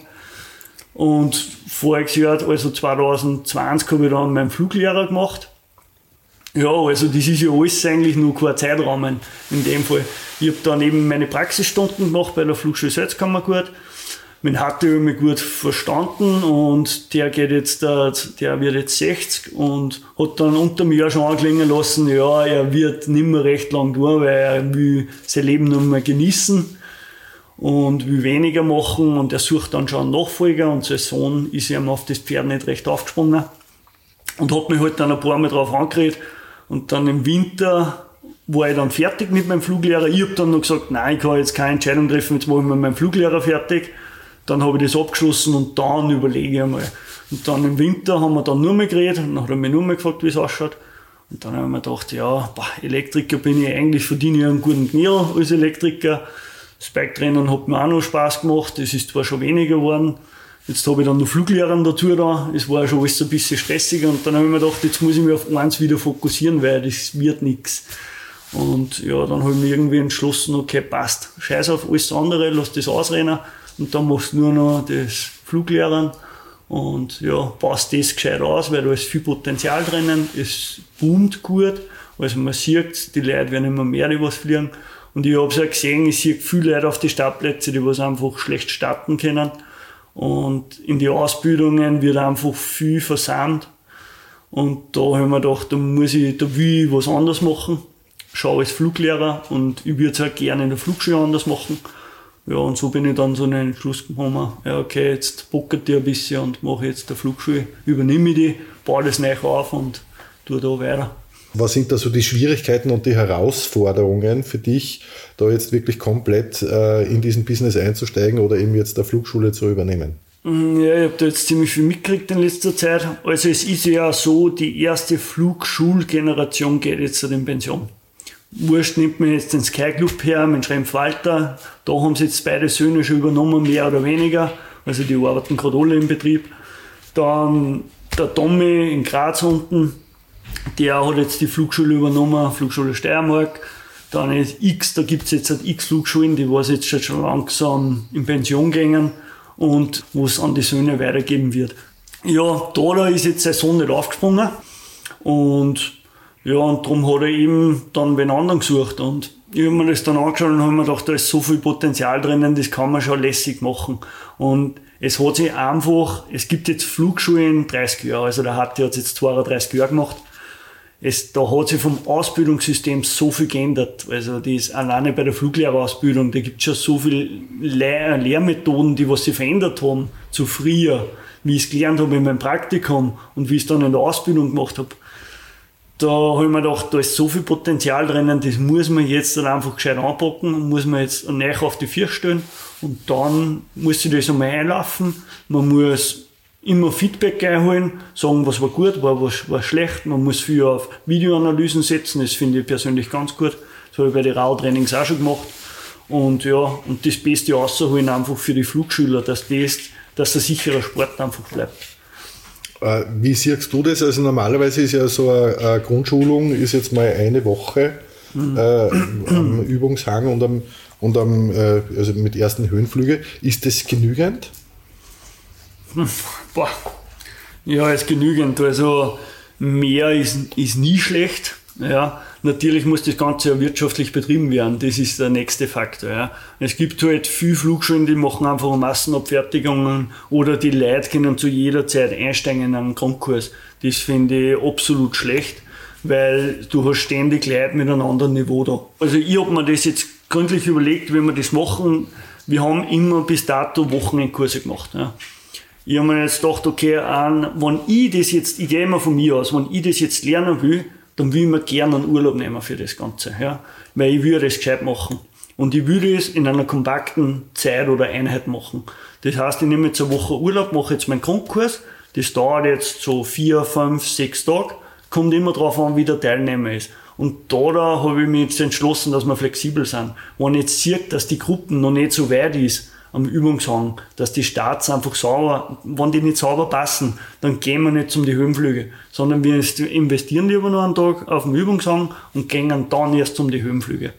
Und voriges Jahr, also 2020, habe ich dann meinen Fluglehrer gemacht. Ja, also das ist ja alles eigentlich nur kein Zeitrahmen in dem Fall. Ich habe dann eben meine Praxisstunden gemacht bei der Flugschule Salzkammer gut mein hatte mich gut verstanden und der geht jetzt, der, der wird jetzt 60 und hat dann unter mir schon anklingen lassen, ja, er wird nicht mehr recht lang tun, weil er will sein Leben nur mehr genießen und will weniger machen und er sucht dann schon einen Nachfolger und sein Sohn ist ihm auf das Pferd nicht recht aufgesprungen und hat mich halt dann ein paar Mal drauf angeredet und dann im Winter war ich dann fertig mit meinem Fluglehrer. Ich habe dann noch gesagt, nein, ich kann jetzt keine Entscheidung treffen, jetzt mache ich mit meinem Fluglehrer fertig. Dann habe ich das abgeschlossen und dann überlege ich einmal. Und dann im Winter haben wir dann nur mehr geredet und dann hat er mich nur mehr gefragt, wie es ausschaut. Und dann habe ich mir gedacht, ja, boah, Elektriker bin ich eigentlich, verdiene ich einen guten Knirl als Elektriker. Das Bike-Trainen hat mir auch noch Spaß gemacht, es ist zwar schon weniger geworden. Jetzt habe ich dann noch Fluglehrer dazu da, es war schon alles ein bisschen stressiger und dann habe ich mir gedacht, jetzt muss ich mich auf eins wieder fokussieren, weil das wird nichts. Und ja, dann habe ich mir irgendwie entschlossen, okay, passt, scheiß auf alles andere, lass das ausrennen. Und dann machst du nur noch das Fluglehren und ja, passt das gescheit aus, weil da ist viel Potenzial drinnen, es boomt gut, also man sieht, die Leute werden immer mehr, die was fliegen. Und ich habe es ja gesehen, ich sehe viele Leute auf die Startplätze, die was einfach schlecht starten können. Und in die Ausbildungen wird einfach viel versandt. Und da habe ich mir gedacht, da muss ich, da will ich was anderes machen. Schau als Fluglehrer und ich würde es auch gerne in der Flugschule anders machen. Ja, und so bin ich dann so in den Schluss gekommen, ja, okay, jetzt bockert die ein bisschen und mache jetzt der Flugschule, übernehme die, baue das neu auf und tue da weiter. Was sind da so die Schwierigkeiten und die Herausforderungen für dich, da jetzt wirklich komplett äh, in diesen Business einzusteigen oder eben jetzt der Flugschule zu übernehmen? Mm, ja, ich habe da jetzt ziemlich viel mitgekriegt in letzter Zeit. Also es ist ja so, die erste Flugschulgeneration geht jetzt in Pension. Wurscht nimmt man jetzt den Sky Club her mit Schrempf-Walter. Da haben sie jetzt beide Söhne schon übernommen, mehr oder weniger. Also die arbeiten gerade alle im Betrieb. Dann der Tommy in Graz unten, der hat jetzt die Flugschule übernommen, Flugschule Steiermark. Dann ist X, da gibt es jetzt halt X Flugschulen, die was jetzt schon langsam in Pension gehen und wo es an die Söhne weitergeben wird. Ja, da, da ist jetzt sein Sohn nicht aufgesprungen und ja, und darum hat er eben dann wen anderen gesucht. Und ich habe mir das dann angeschaut und habe mir gedacht, da ist so viel Potenzial drinnen, das kann man schon lässig machen. Und es hat sich einfach, es gibt jetzt Flugschulen 30 Jahre, also der hat jetzt 32 Jahre gemacht. Es, da hat sich vom Ausbildungssystem so viel geändert. Also das ist alleine bei der Fluglehrerausbildung, da gibt es schon so viele Lehr Lehrmethoden, die was sich verändert haben zu früher, wie ich es gelernt habe in meinem Praktikum und wie ich es dann in der Ausbildung gemacht habe da habe ich mir gedacht, da ist so viel Potenzial drinnen, das muss man jetzt dann einfach gescheit anpacken, muss man jetzt neu auf die Vier stellen und dann muss sich das einmal einlaufen. Man muss immer Feedback einholen, sagen, was war gut, war was war schlecht. Man muss viel auf Videoanalysen setzen, das finde ich persönlich ganz gut. Das habe ich bei den Rau-Trainings auch schon gemacht. Und ja, und das Beste rausholen einfach für die Flugschüler, dass das, dass der sichere Sport einfach bleibt. Äh, wie siehst du das? Also normalerweise ist ja so eine, eine Grundschulung ist jetzt mal eine Woche mhm. äh, am Übungshang und am, und am äh, also mit ersten Höhenflüge. Ist das genügend? Boah. Ja, ist genügend. Also mehr ist, ist nie schlecht. Ja, natürlich muss das Ganze ja wirtschaftlich betrieben werden. Das ist der nächste Faktor. Ja. Es gibt halt viele Flugschulen, die machen einfach Massenabfertigungen oder die Leute können zu jeder Zeit einsteigen in einen Grundkurs. Das finde ich absolut schlecht, weil du hast ständig Leute mit einem anderen Niveau da. Also ich habe mir das jetzt gründlich überlegt, wie wir das machen. Wir haben immer bis dato Wochenendkurse gemacht. Ja. Ich habe mir jetzt gedacht, okay, an, wenn ich das jetzt, ich gehe immer von mir aus, wenn ich das jetzt lernen will, dann will ich mir gerne einen Urlaub nehmen für das Ganze. Ja. Weil ich will das gescheit machen. Und ich würde es in einer kompakten Zeit oder Einheit machen. Das heißt, ich nehme jetzt eine Woche Urlaub, mache jetzt meinen Grundkurs. Das dauert jetzt so vier, fünf, sechs Tage. Kommt immer darauf an, wie der Teilnehmer ist. Und da, da habe ich mich jetzt entschlossen, dass wir flexibel sind. Wenn ich jetzt sehe, dass die Gruppen noch nicht so weit ist am Übungshang, dass die Starts einfach sauber, wenn die nicht sauber passen, dann gehen wir nicht zum die Höhenflüge, sondern wir investieren lieber noch einen Tag auf dem Übungshang und gehen dann erst zum die Höhenflüge.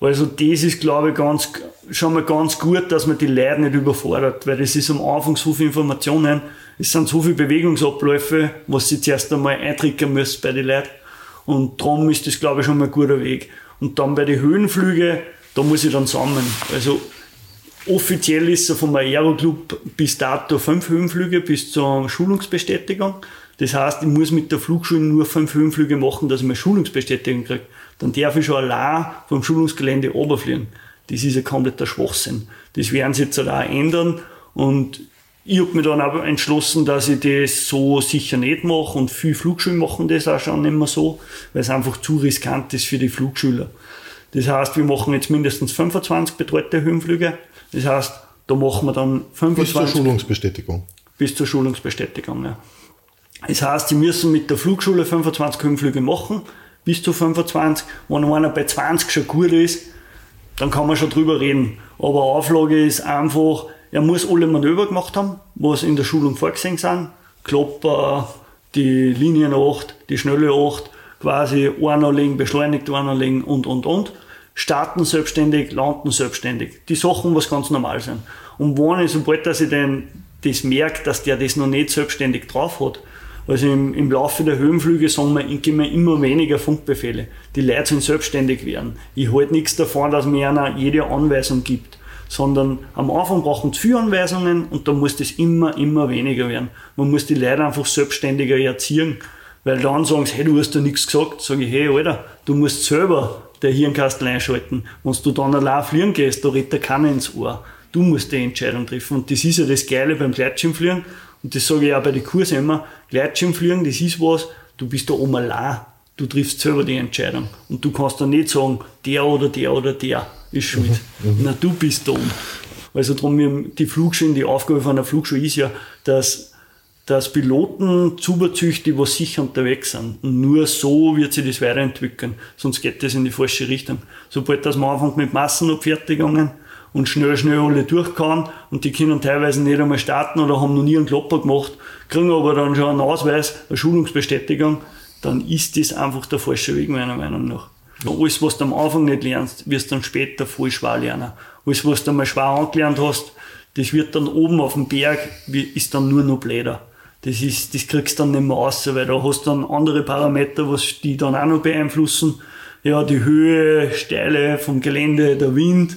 Also das ist, glaube ich, ganz, schon mal ganz gut, dass man die Leute nicht überfordert, weil es ist am Anfang so viele Informationen, es sind so viele Bewegungsabläufe, was sie zuerst einmal eintrickern müssen bei den Leuten. Und darum ist das, glaube ich, schon mal ein guter Weg. Und dann bei den Höhenflügen, da muss ich dann sammeln. Also offiziell ist er vom Aeroclub bis dato fünf Höhenflüge bis zur Schulungsbestätigung. Das heißt, ich muss mit der Flugschule nur fünf Höhenflüge machen, dass ich meine Schulungsbestätigung kriege dann darf ich schon allein vom Schulungsgelände runterfliegen. Das ist ein kompletter Schwachsinn. Das werden sie jetzt auch ändern und ich habe mich dann aber entschlossen, dass ich das so sicher nicht mache und viele Flugschulen machen das auch schon nicht mehr so, weil es einfach zu riskant ist für die Flugschüler. Das heißt, wir machen jetzt mindestens 25 betreute Höhenflüge. Das heißt, da machen wir dann 25. Bis zur Schulungsbestätigung. Bis zur Schulungsbestätigung, ja. Das heißt, sie müssen mit der Flugschule 25 Höhenflüge machen bis zu 25. Wenn einer bei 20 schon gut ist, dann kann man schon drüber reden. Aber Auflage ist einfach, er muss alle Manöver gemacht haben, was in der Schulung vorgesehen sind. Klopper, die Linien 8, die schnelle 8, quasi einlegen, beschleunigt einlegen und, und, und. Starten selbstständig, landen selbstständig. Die Sachen, was ganz normal sind. Und wenn ich, sobald dass ich denn das merke, dass der das noch nicht selbstständig drauf hat, also im, im Laufe der Höhenflüge sagen wir, geben wir immer weniger Funkbefehle. Die Leute sollen selbstständig werden. Ich halte nichts davon, dass mir einer jede Anweisung gibt, sondern am Anfang brauchen sie viele Anweisungen und dann muss das immer, immer weniger werden. Man muss die Leute einfach selbstständiger erziehen, weil dann sagen sie, hey, du hast da nichts gesagt. Sage ich, hey, Alter, du musst selber der Hirnkastel einschalten. Wenn du dann allein fliegen gehst, da redet der keiner ins Ohr. Du musst die Entscheidung treffen. Und das ist ja das Geile beim Gleitschirmfliegen. Und das sage ich auch bei den Kursen immer, Gleitschirmfliegen, das ist was, du bist da oben allein. Du triffst selber die Entscheidung. Und du kannst dann nicht sagen, der oder der oder der ist schuld. Mhm. mhm. Na, du bist da oben. Also darum, die Flugschule, die Aufgabe von einer Flugschule ist ja, dass, dass Piloten zubezüchten, die was sicher unterwegs sind. Und nur so wird sich das weiterentwickeln. Sonst geht das in die falsche Richtung. Sobald das man anfängt mit Massenabfertigungen, und schnell, schnell alle durchkauen und die können teilweise nicht einmal starten oder haben noch nie einen Klopper gemacht, kriegen aber dann schon einen Ausweis, eine Schulungsbestätigung, dann ist das einfach der falsche Weg meiner Meinung nach. Alles, was du am Anfang nicht lernst, wirst du dann später voll schwer lernen. Alles, was du mal schwer angelernt hast, das wird dann oben auf dem Berg, ist dann nur noch blöder. Das, ist, das kriegst du dann nicht mehr raus, weil da hast du dann andere Parameter, was die dann auch noch beeinflussen. Ja, die Höhe, Steile vom Gelände, der Wind,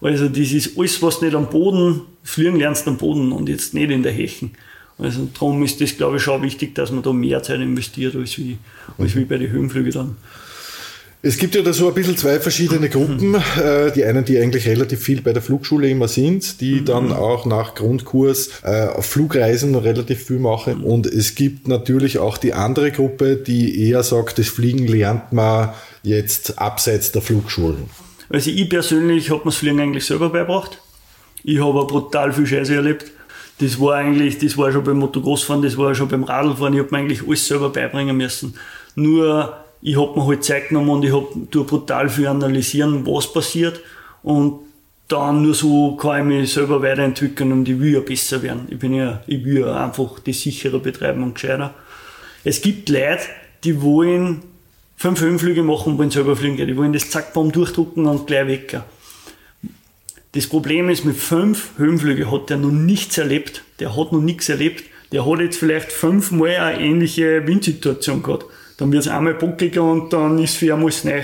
also das ist alles, was nicht am Boden, fliegen lernst am Boden und jetzt nicht in der Hechen. Also darum ist das, glaube ich, schon wichtig, dass man da mehr Zeit investiert, als wie, als wie bei den Höhenflügen dann. Es gibt ja da so ein bisschen zwei verschiedene Gruppen. Mhm. Äh, die einen, die eigentlich relativ viel bei der Flugschule immer sind, die mhm. dann auch nach Grundkurs äh, auf Flugreisen relativ viel machen. Und es gibt natürlich auch die andere Gruppe, die eher sagt, das Fliegen lernt man jetzt abseits der Flugschulen. Also ich persönlich habe mir das Fliegen eigentlich selber beigebracht. Ich habe brutal viel Scheiße erlebt. Das war eigentlich, das war schon beim Motocrossfahren, das war schon beim Radlfahren, ich habe mir eigentlich alles selber beibringen müssen. Nur, ich habe mir halt Zeit genommen und ich habe brutal viel analysieren, was passiert und dann nur so kann ich mich selber weiterentwickeln und ich will ja besser werden. Ich bin ja, ich will ja einfach das sicherer betreiben und gescheiter. Es gibt Leute, die wollen fünf Höhenflüge machen, wollen selber fliegen gehen. Die wollen das zack, bam, durchdrucken und gleich weg. Das Problem ist, mit fünf Höhenflügen hat der noch nichts erlebt. Der hat noch nichts erlebt. Der hat jetzt vielleicht fünfmal eine ähnliche Windsituation gehabt. Dann wird es einmal buckliger und dann ist für alles neu.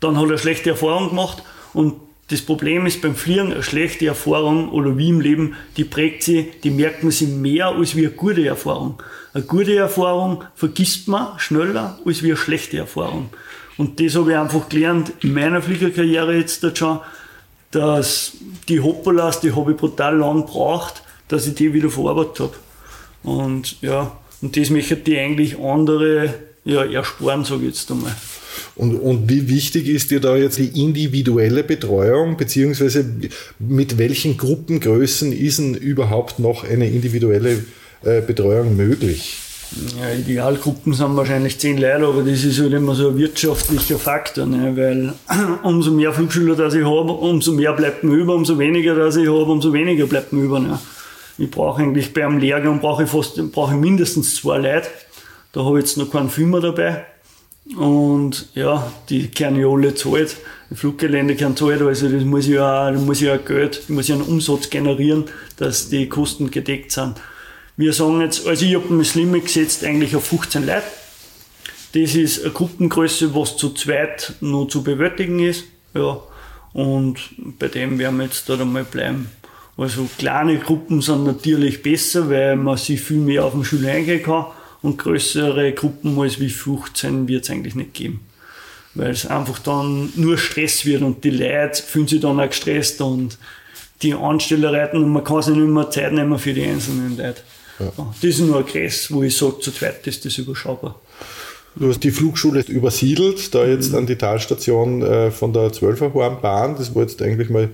Dann hat er schlechte Erfahrungen gemacht und das Problem ist beim Fliegen eine schlechte Erfahrung oder wie im Leben, die prägt sie, die merkt man sich mehr als wie eine gute Erfahrung. Eine gute Erfahrung vergisst man schneller als wie eine schlechte Erfahrung. Und das habe ich einfach gelernt in meiner Fliegerkarriere jetzt schon, dass die Hoppalas, die habe ich brutal lang gebraucht, dass ich die wieder verarbeitet habe. Und ja, und das möchte die eigentlich andere ja, ersparen, sage ich jetzt einmal. Und, und wie wichtig ist dir da jetzt die individuelle Betreuung, beziehungsweise mit welchen Gruppengrößen ist denn überhaupt noch eine individuelle äh, Betreuung möglich? Ja, Idealgruppen sind wahrscheinlich zehn Leute, aber das ist halt immer so ein wirtschaftlicher Faktor, ne? weil umso mehr Flugschüler das ich habe, umso mehr bleibt mir über, umso weniger das ich habe, umso weniger bleibt mir über. Ne? Ich brauche eigentlich bei einem Lehrgang brauche ich fast brauche ich mindestens zwei Leute. Da habe ich jetzt noch keinen Filmer dabei. Und ja, die kehren ja alle zahlt. Die Fluggelände kehren zahlt, also das muss ja, da muss ja Geld, ich muss ja einen Umsatz generieren, dass die Kosten gedeckt sind. Wir sagen jetzt, also ich habe das Limit gesetzt eigentlich auf 15 Leute. Das ist eine Gruppengröße, was zu zweit nur zu bewältigen ist. Ja. Und bei dem werden wir jetzt da einmal bleiben. Also kleine Gruppen sind natürlich besser, weil man sich viel mehr auf den Schüler eingehen kann. Und größere Gruppen als wie 15 wird es eigentlich nicht geben. Weil es einfach dann nur Stress wird und die Leute fühlen sich dann auch gestresst und die Ansteller reiten und man kann sich nicht mehr Zeit nehmen für die einzelnen Leute. Ja. Das ist nur ein Kreis, wo ich sage, zu zweit ist das überschaubar. Du hast die Flugschule übersiedelt, da jetzt an die Talstation äh, von der Zwölferhornbahn. Das war jetzt eigentlich mal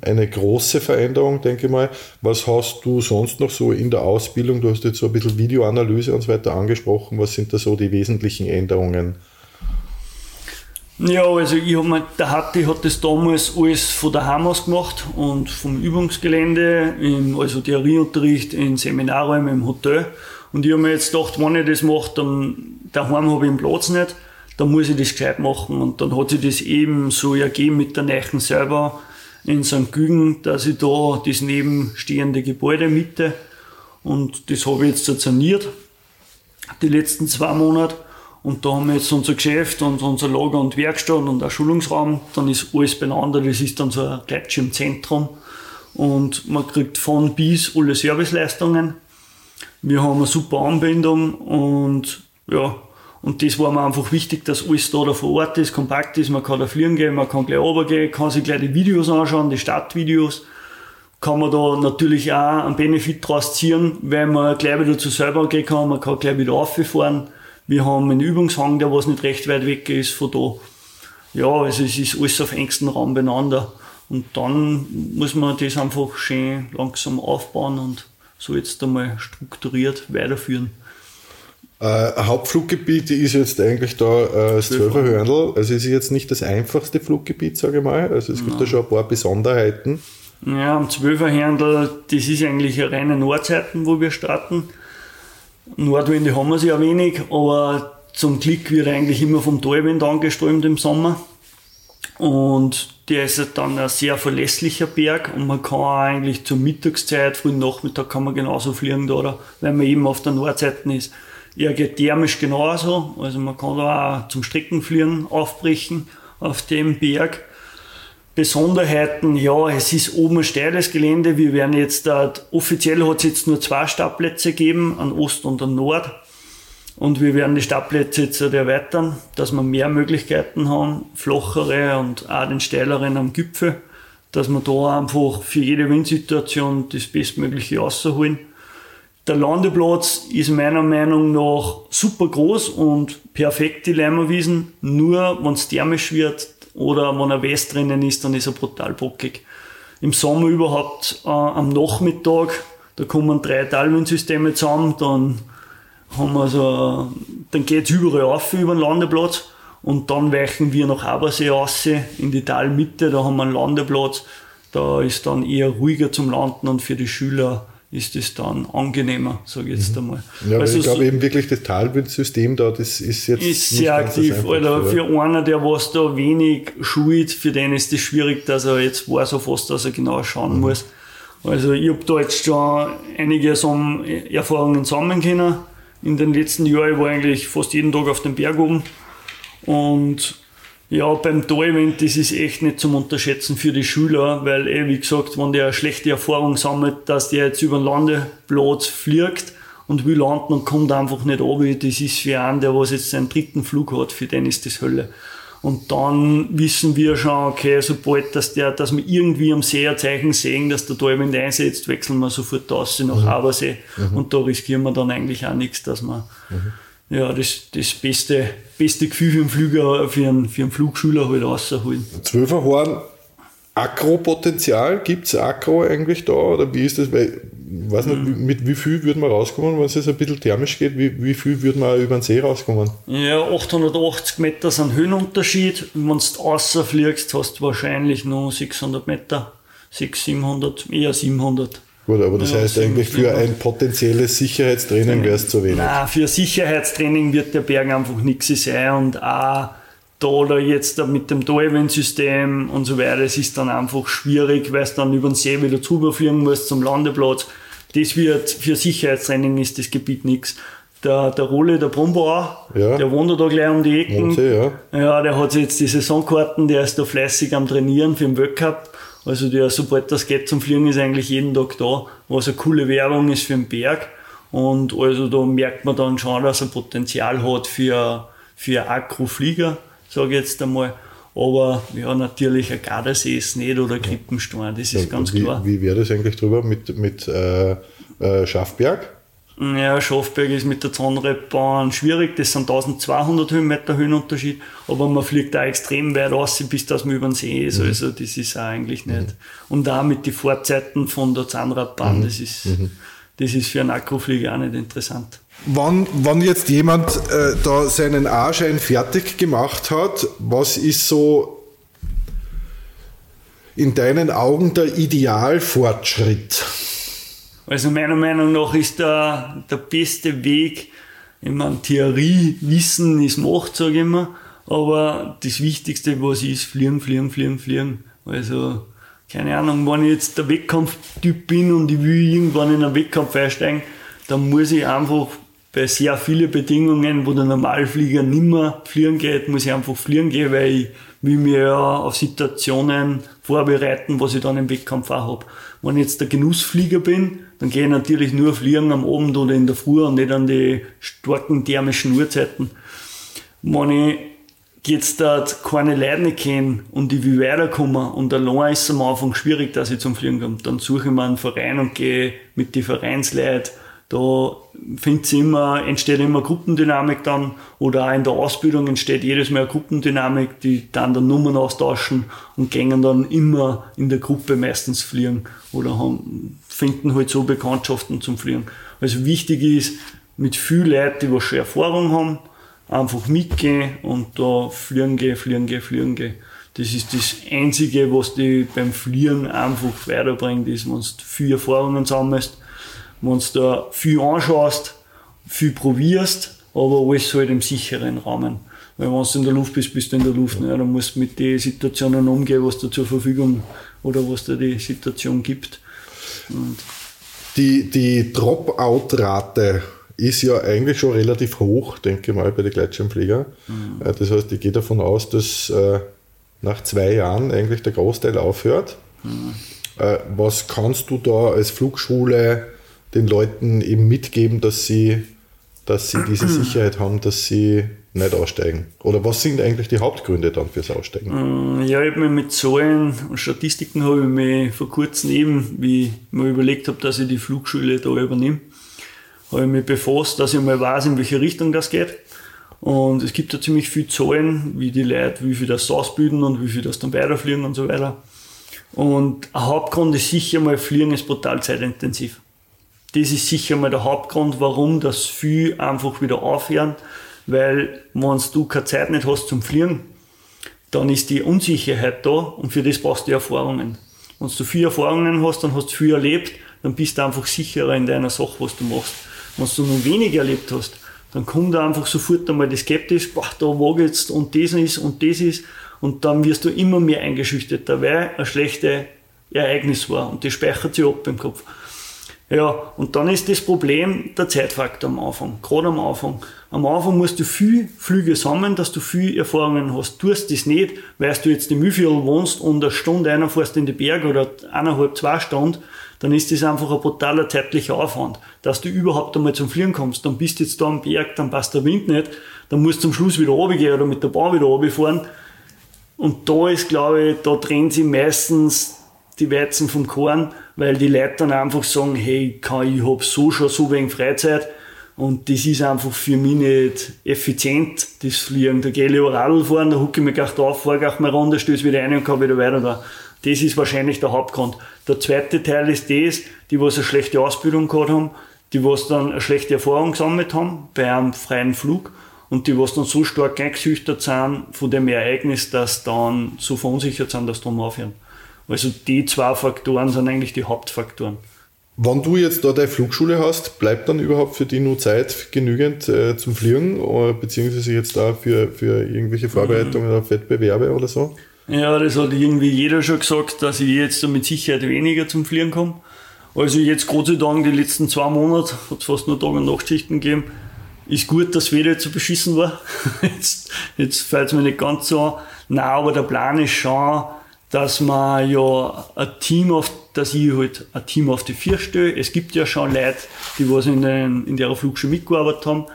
eine große Veränderung, denke ich mal. Was hast du sonst noch so in der Ausbildung? Du hast jetzt so ein bisschen Videoanalyse und so weiter angesprochen. Was sind da so die wesentlichen Änderungen? Ja, also ich hab mal, der Hatti hat das damals alles von daheim aus gemacht und vom Übungsgelände, im, also Theorieunterricht in Seminarräumen im Hotel. Und ich habe mir jetzt gedacht, wenn ich das mache, dann daheim habe ich den Platz nicht, dann muss ich das gescheit machen. Und dann hat sich das eben so ergeben mit der Neichen selber in St. Gügen, dass ich da das nebenstehende Gebäude miete. Und das habe ich jetzt saniert, die letzten zwei Monate. Und da haben wir jetzt unser Geschäft und unser Lager und Werkstatt und auch Schulungsraum. Dann ist alles beieinander. Das ist dann so ein Gleitschirmzentrum. Und man kriegt von bis alle Serviceleistungen. Wir haben eine super Anbindung und ja, und das war mir einfach wichtig, dass alles da, da vor Ort ist, kompakt ist. Man kann da fliegen gehen, man kann gleich runtergehen, kann sich gleich die Videos anschauen, die Stadtvideos. Kann man da natürlich auch einen Benefit draus ziehen, weil man gleich wieder zu selber gehen kann, man kann gleich wieder rauffahren. Wir haben einen Übungshang, der was nicht recht weit weg ist von da. Ja, also es ist alles auf engstem Raum beieinander. Und dann muss man das einfach schön langsam aufbauen und so jetzt einmal strukturiert weiterführen. Äh, Hauptfluggebiet ist jetzt eigentlich da äh, das Zwölfer Hörnl. Also es ist jetzt nicht das einfachste Fluggebiet, sage ich mal. Also es gibt Nein. da schon ein paar Besonderheiten. Ja, am Zwölfer Hörnl, das ist eigentlich eine reine Nordseiten, wo wir starten. Nordwinde haben wir sie ja wenig, aber zum Glück wird eigentlich immer vom Talwind angeströmt im Sommer. Und der ist dann ein sehr verlässlicher Berg und man kann eigentlich zur Mittagszeit, frühen Nachmittag kann man genauso fliegen da, weil man eben auf der Nordseite ist. Er geht thermisch genauso, also man kann da auch zum Streckenfliegen aufbrechen auf dem Berg. Besonderheiten, ja, es ist oben ein steiles Gelände. Wir werden jetzt, äh, offiziell hat es jetzt nur zwei Startplätze gegeben, an Ost und an Nord. Und wir werden die Startplätze jetzt erweitern, dass wir mehr Möglichkeiten haben, flachere und auch den steileren am Gipfel, dass wir da einfach für jede Windsituation das Bestmögliche rausholen. Der Landeplatz ist meiner Meinung nach super groß und perfekt die Leimerwiesen, nur wenn es thermisch wird oder wenn ein West drinnen ist, dann ist er brutal bockig. Im Sommer überhaupt äh, am Nachmittag, da kommen drei Talwindsysteme zusammen, dann haben wir so, dann geht's überall auf über den Landeplatz und dann weichen wir nach Abersee raus in die Talmitte, da haben wir einen Landeplatz, da ist dann eher ruhiger zum Landen und für die Schüler ist es dann angenehmer, sage ich jetzt mhm. einmal. Ja, also ich glaube eben wirklich das Talwindsystem da, das ist jetzt ist sehr aktiv. Alter, für einer, der was da wenig schult, für den ist es das schwierig, dass er jetzt weiß auf was, dass er genau schauen mhm. muss. Also ich habe da jetzt schon einige Erfahrungen sammeln können in den letzten Jahren. Ich war eigentlich fast jeden Tag auf dem Berg oben und Ja, beim Talwind, das ist echt nicht zum Unterschätzen für die Schüler, weil eh, wie gesagt, wenn der eine schlechte Erfahrung sammelt, dass der jetzt über den Landeplatz fliegt und will landen und kommt einfach nicht runter, das ist für einen, der was jetzt seinen dritten Flug hat, für den ist das Hölle. Und dann wissen wir schon, okay, sobald dass der, dass wir irgendwie am See ein Zeichen sehen, dass der Talwind einsetzt, wechseln wir sofort aus nach mhm. Abersee. Mhm. Und da riskieren wir dann eigentlich auch nichts, dass wir mhm. ja, das, das beste, beste Gefühl für einen, Flüger, für einen, für einen Flugschüler halt rausholen. Zwölferhorn Akropotenzial, gibt es Akro eigentlich da oder wie ist das? Weil, weiß nicht, mhm. mit wie viel würde man rauskommen, wenn es jetzt ein bisschen thermisch geht, wie, wie viel würde man über den See rauskommen? Ja, 880 Meter sind Höhenunterschied. Wenn du außer fliegst, hast du wahrscheinlich nur 600 Meter, 600, 700, eher 700. Gut, aber das ja, heißt eigentlich für ein potenzielles Sicherheitstraining wäre es zu wenig. Nein, für Sicherheitstraining wird der Berg einfach nichts sein und auch da oder jetzt mit dem Dive-System und so weiter, es ist dann einfach schwierig, weil es dann über den See wieder zubefliegen muss zum Landeplatz. Das wird, für Sicherheitstraining ist das Gebiet nichts. Der, der Rolle, der Brumbauer, ja. der wohnt da gleich um die Ecken. See, ja. ja, der hat jetzt die Saisonkarten, der ist da fleißig am Trainieren für den Weltcup. Also der, sobald das geht zum Fliegen, ist eigentlich jeden Tag da, was eine coole Werbung ist für den Berg. Und also da merkt man dann schon, dass er Potenzial hat für, für Akroflieger sage ich jetzt einmal. Aber ja, natürlich ein Gardasee ist nicht oder Krippenstein, das ist ja, ganz wie, klar. Wie wäre das eigentlich drüber mit, mit äh, äh, Schaffberg? Ja, Schaffberg ist mit der Zahnradbahn schwierig, das sind 1200 Höhenmeter Höhenunterschied, aber man fliegt da extrem weit raus, bis das man über den See ist, mhm. also das ist auch eigentlich nicht. Mhm. Und auch mit den Fahrzeiten von der Zahnradbahn, mhm. das, ist, mhm. das ist für einen Akkuflieger auch nicht interessant. Wann, wann jetzt jemand äh, da seinen A-Schein fertig gemacht hat, was ist so in deinen Augen der Idealfortschritt? Also meiner Meinung nach ist der, der beste Weg, ich meine, Theorie, Wissen ist Macht, sage ich immer, aber das Wichtigste, was ist, fliegen, fliegen, fliegen, fliegen. Also, keine Ahnung, wenn ich jetzt der Wettkampftyp bin und ich will irgendwann in einen Wettkampf einsteigen, dann muss ich einfach bei sehr vielen Bedingungen, wo der Normalflieger nimmer fliegen geht, muss ich einfach fliegen gehen, weil ich will mir ja auf Situationen vorbereiten, was ich dann im Wettkampf auch habe. Wenn ich jetzt der Genussflieger bin, dann gehe ich natürlich nur fliegen am Abend oder in der Früh und nicht an die starken thermischen Uhrzeiten. Wenn ich jetzt dort keine Leute nicht kenne und ich will weiterkommen und allein ist es am Anfang schwierig, dass ich zum Fliegen komme, dann suche ich mir einen Verein und gehe mit den Vereinsleuten da findet immer, entsteht immer Gruppendynamik dann oder auch in der Ausbildung entsteht jedes Mal Gruppendynamik, die dann dann Nummern austauschen und gehen dann immer in der Gruppe meistens fliegen oder haben, finden halt so Bekanntschaften zum Fliegen. Also wichtig ist, mit vielen Leuten, die was schon Erfahrung haben, einfach mitgehen und da fliegen gehen, fliegen gehen, fliegen gehen. Das ist das Einzige, was die beim Fliegen einfach weiterbringt, ist, wenn du viel Erfahrungen sammelst wenn du da viel anschaust, viel probierst, aber alles halt im sicheren Rahmen. Weil wenn du in der Luft bist, bist du in der Luft. Ne? Dann musst du mit den Situationen umgehen, was da zur Verfügung oder was da die Situation gibt. Und die die Dropout-Rate ist ja eigentlich schon relativ hoch, denke ich mal, bei den Gleitschirmfliegern. Mhm. Äh, das heißt, ich gehe davon aus, dass äh, nach zwei Jahren eigentlich der Großteil aufhört. Mhm. Äh, was kannst du da als Flugschule den Leuten eben mitgeben, dass sie, dass sie diese Sicherheit haben, dass sie nicht aussteigen? Oder was sind eigentlich die Hauptgründe dann fürs Aussteigen? Mm, ja, ich habe mich mit Zahlen und Statistiken habe ich mich vor kurzem eben, wie ich mir überlegt habe, dass ich die Flugschule da übernehme, habe ich mich befasst, dass ich mal weiß, in welche Richtung das geht. Und es gibt da ziemlich viele Zahlen, wie die Leute, wie viel das ausbilden und wie viel das dann weiterfliegen und so weiter. Und ein Hauptgrund ist sicher mal, Fliegen ist brutal zeitintensiv das ist sicher mal der Hauptgrund, warum das viel einfach wieder aufhören, weil wenn du keine Zeit nicht hast zum Fliegen, dann ist die Unsicherheit da und für das brauchst du Erfahrungen. Wenn du viel Erfahrungen hast, dann hast du viel erlebt, dann bist du einfach sicherer in deiner Sache, was du machst. Wenn du nur wenig erlebt hast, dann kommt da einfach sofort einmal die Skeptisch, boah, da wage jetzt und das ist und das ist und dann wirst du immer mehr eingeschüchtert, weil ein schlechtes Ereignis war und das speichert sich ab im Kopf. Ja, und dann ist das Problem der Zeitfaktor am Anfang, gerade am Anfang. Am Anfang musst du viel Flüge sammeln, dass du viel Erfahrungen hast. Tust das nicht, weil du jetzt im Mühlviertel wohnst und eine Stunde einer fährst in die Berge oder eineinhalb, zwei Stunden, dann ist das einfach ein brutaler zeitlicher Aufwand. Dass du überhaupt einmal zum Fliegen kommst, dann bist du jetzt da am Berg, dann passt der Wind nicht, dann musst du zum Schluss wieder runtergehen oder mit der Bahn wieder runterfahren. Und da ist, glaube ich, da trennen sie meistens die Weizen vom Korn, weil die Leute dann einfach sagen, hey, ich habe so schon so wenig Freizeit und das ist einfach für mich nicht effizient, das Fliegen. Da gehe ich lieber Radl fahren, da hucke ich mich gleich drauf, fahre gleich mal runter, stöße wieder ein und kann wieder weiter da. Das ist wahrscheinlich der Hauptgrund. Der zweite Teil ist das, die was eine schlechte Ausbildung gehabt haben, die was dann eine schlechte Erfahrung gesammelt haben bei einem freien Flug und die was dann so stark eingesüchtert sind von dem Ereignis, dass dann so verunsichert sind, dass sie drum aufhören. Also die zwei Faktoren sind eigentlich die Hauptfaktoren. Wenn du jetzt da deine Flugschule hast, bleibt dann überhaupt für dich nur Zeit genügend äh, zum Fliegen, oder, beziehungsweise jetzt da für, für irgendwelche Vorbereitungen mhm. auf Wettbewerbe oder so? Ja, das hat irgendwie jeder schon gesagt, dass ich jetzt mit Sicherheit weniger zum Fliegen komme. Also jetzt Gott sei Dank die letzten zwei Monate, hat es fast nur Tag- und Nachtschichten gegeben, ist gut, dass Wetter zu beschissen war. jetzt jetzt fällt es mir nicht ganz so an. Nein, aber der Plan ist schon, dass man ja ein Team auf, dass ich halt ein Team auf die vier stelle. Es gibt ja schon Leute, die was in, den, in der Flugschule mitgearbeitet haben.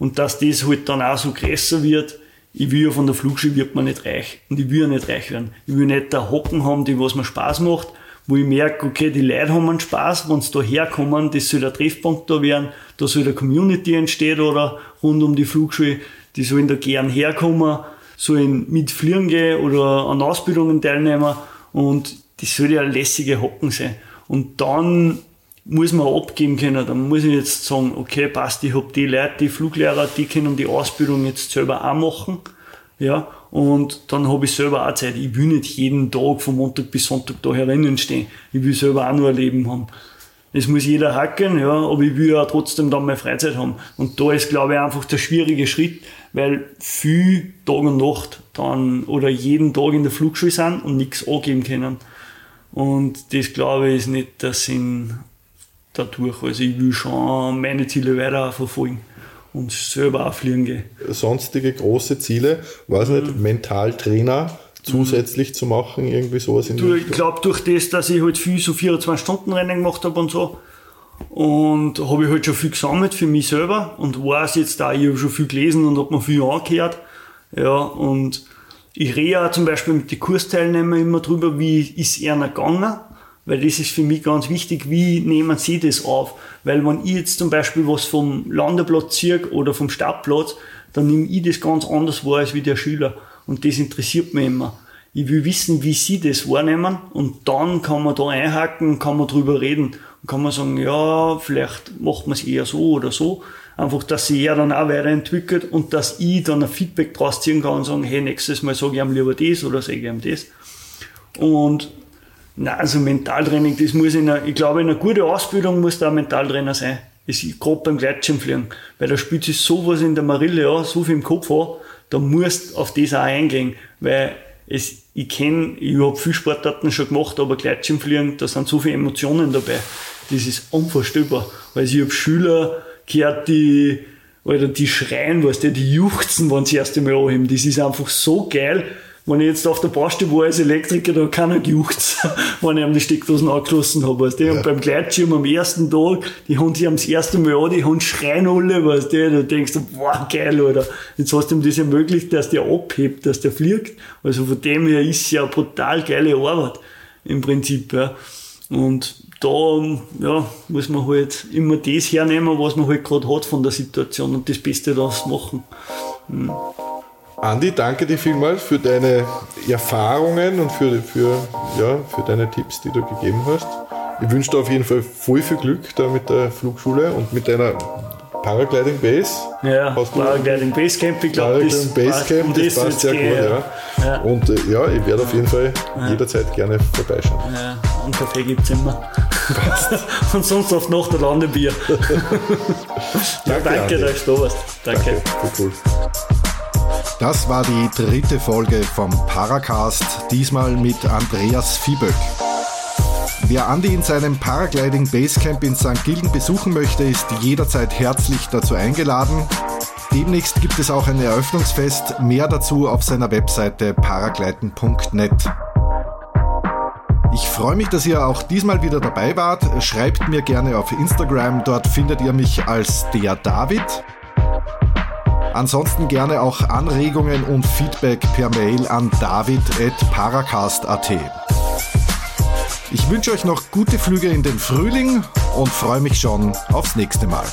Und dass das halt dann auch so größer wird. Ich will ja von der Flugschule wird man nicht reich. Und ich will ja nicht reich werden. Ich will nicht da Hocken haben, die was mir Spaß macht, wo ich merke, okay, die Leute haben einen Spaß, wenn sie da herkommen, das soll der Treffpunkt da werden, da soll eine Community entstehen oder rund um die Flugschule, die sollen da gern herkommen sollen mitfliegen gehen oder an Ausbildungen teilnehmen und das soll ja lässige Hocken sein. Und dann muss man abgeben können. Dann muss ich jetzt sagen, okay, passt, ich habe die Leute, die Fluglehrer, die können die Ausbildung jetzt selber auch machen. Ja, und dann habe ich selber auch Zeit. Ich will nicht jeden Tag von Montag bis Sonntag da herinnen stehen. Ich will selber auch nur ein Leben haben. Das muss jeder hacken, ja, aber ich will ja trotzdem dann meine Freizeit haben. Und da ist, glaube ich, einfach der schwierige Schritt, weil viel Tag und Nacht dann oder jeden Tag in der Flugschule sind und nichts angeben können. Und das, glaube ich, ist nicht der Sinn dadurch. Also ich will schon meine Ziele weiter verfolgen und selber auch fliegen gehen. Sonstige große Ziele, weiß mhm. nicht, Mentaltrainer, zusätzlich zu machen, irgendwie sowas in du, Ich glaube, durch das, dass ich halt viel so 24-Stunden-Rennen gemacht habe und so, und habe ich halt schon viel gesammelt für mich selber und weiß jetzt da, ich habe schon viel gelesen und habe mir viel angehört. Ja, und ich rede auch zum Beispiel mit den Kursteilnehmern immer drüber, wie ist einer gegangen, weil das ist für mich ganz wichtig, wie nehmen sie das auf. Weil wenn ich jetzt zum Beispiel was vom Landeplatz ziehe oder vom Startplatz, dann nehme ich das ganz anders wahr als wie der Schüler. Und das interessiert mich immer. Ich will wissen, wie sie das wahrnehmen und dann kann man da einhaken, kann man drüber reden und kann man sagen, ja, vielleicht macht man es eher so oder so. Einfach, dass sie ja dann auch weiterentwickelt und dass ich dann ein Feedback draus ziehen kann und sagen, hey, nächstes Mal sage ich ihm lieber das oder sage ich ihm das. Und na, also Mentaltraining, das muss in einer, ich glaube, in einer guten Ausbildung muss da ein Mentaltrainer sein. Ist gerade beim Gleitschirmfliegen. Weil da spielt sich sowas in der Marille, ja, so viel im Kopf an, da musst auf das auch eingehen, weil es, ich kenne, ich habe viel Sportarten schon gemacht, aber Gleitschirmfliegen, da sind so viele Emotionen dabei. Das ist unvorstellbar. Weil ich habe Schüler gehört, die, oder die schreien, weißt du, die juchzen, wenn sie das erste Mal anheben. Das ist einfach so geil wenn ich jetzt auf der Baustelle war als Elektriker, da kann er gejuckt, wenn ich ihm die Steckdosen angeschlossen habe, weißt du. Ja. Und beim Gleitschirm am ersten Tag, die haben sich das erste Mal an, die haben schreien alle, weißt du. Da denkst du, boah, geil, Alter. Jetzt hast du ihm das ermöglicht, dass der abhebt, dass der fliegt. Also von dem her ist es ja eine brutal geile Arbeit. Im Prinzip, ja. Und da, ja, muss man halt immer das hernehmen, was man halt gerade hat von der Situation und das Beste daraus machen. Hm. Andi, danke dir vielmals für deine Erfahrungen und für, für, ja, für deine Tipps, die du gegeben hast. Ich wünsche dir auf jeden Fall voll viel Glück da mit der Flugschule und mit deiner Paragliding Base. Ja, Paragliding Base Camp, ich glaube, das, Base Camp, das, das passt sehr gut. Ja. ja. Und äh, ja, ich werde auf jeden Fall ja. jederzeit gerne vorbeischauen. Ja, und Kaffee gibt es immer. und sonst oft noch der Landebier. ja, danke, dass du da warst. Danke. danke. Cool. Das war die dritte Folge vom Paracast, diesmal mit Andreas Vieböck. Wer Andi in seinem Paragliding Basecamp in St. Gilgen besuchen möchte, ist jederzeit herzlich dazu eingeladen. Demnächst gibt es auch ein Eröffnungsfest, mehr dazu auf seiner Webseite paragleiten.net. Ich freue mich, dass ihr auch diesmal wieder dabei wart. Schreibt mir gerne auf Instagram, dort findet ihr mich als der David. Ansonsten gerne auch Anregungen und Feedback per Mail an david.paracast.at. Ich wünsche euch noch gute Flüge in den Frühling und freue mich schon aufs nächste Mal.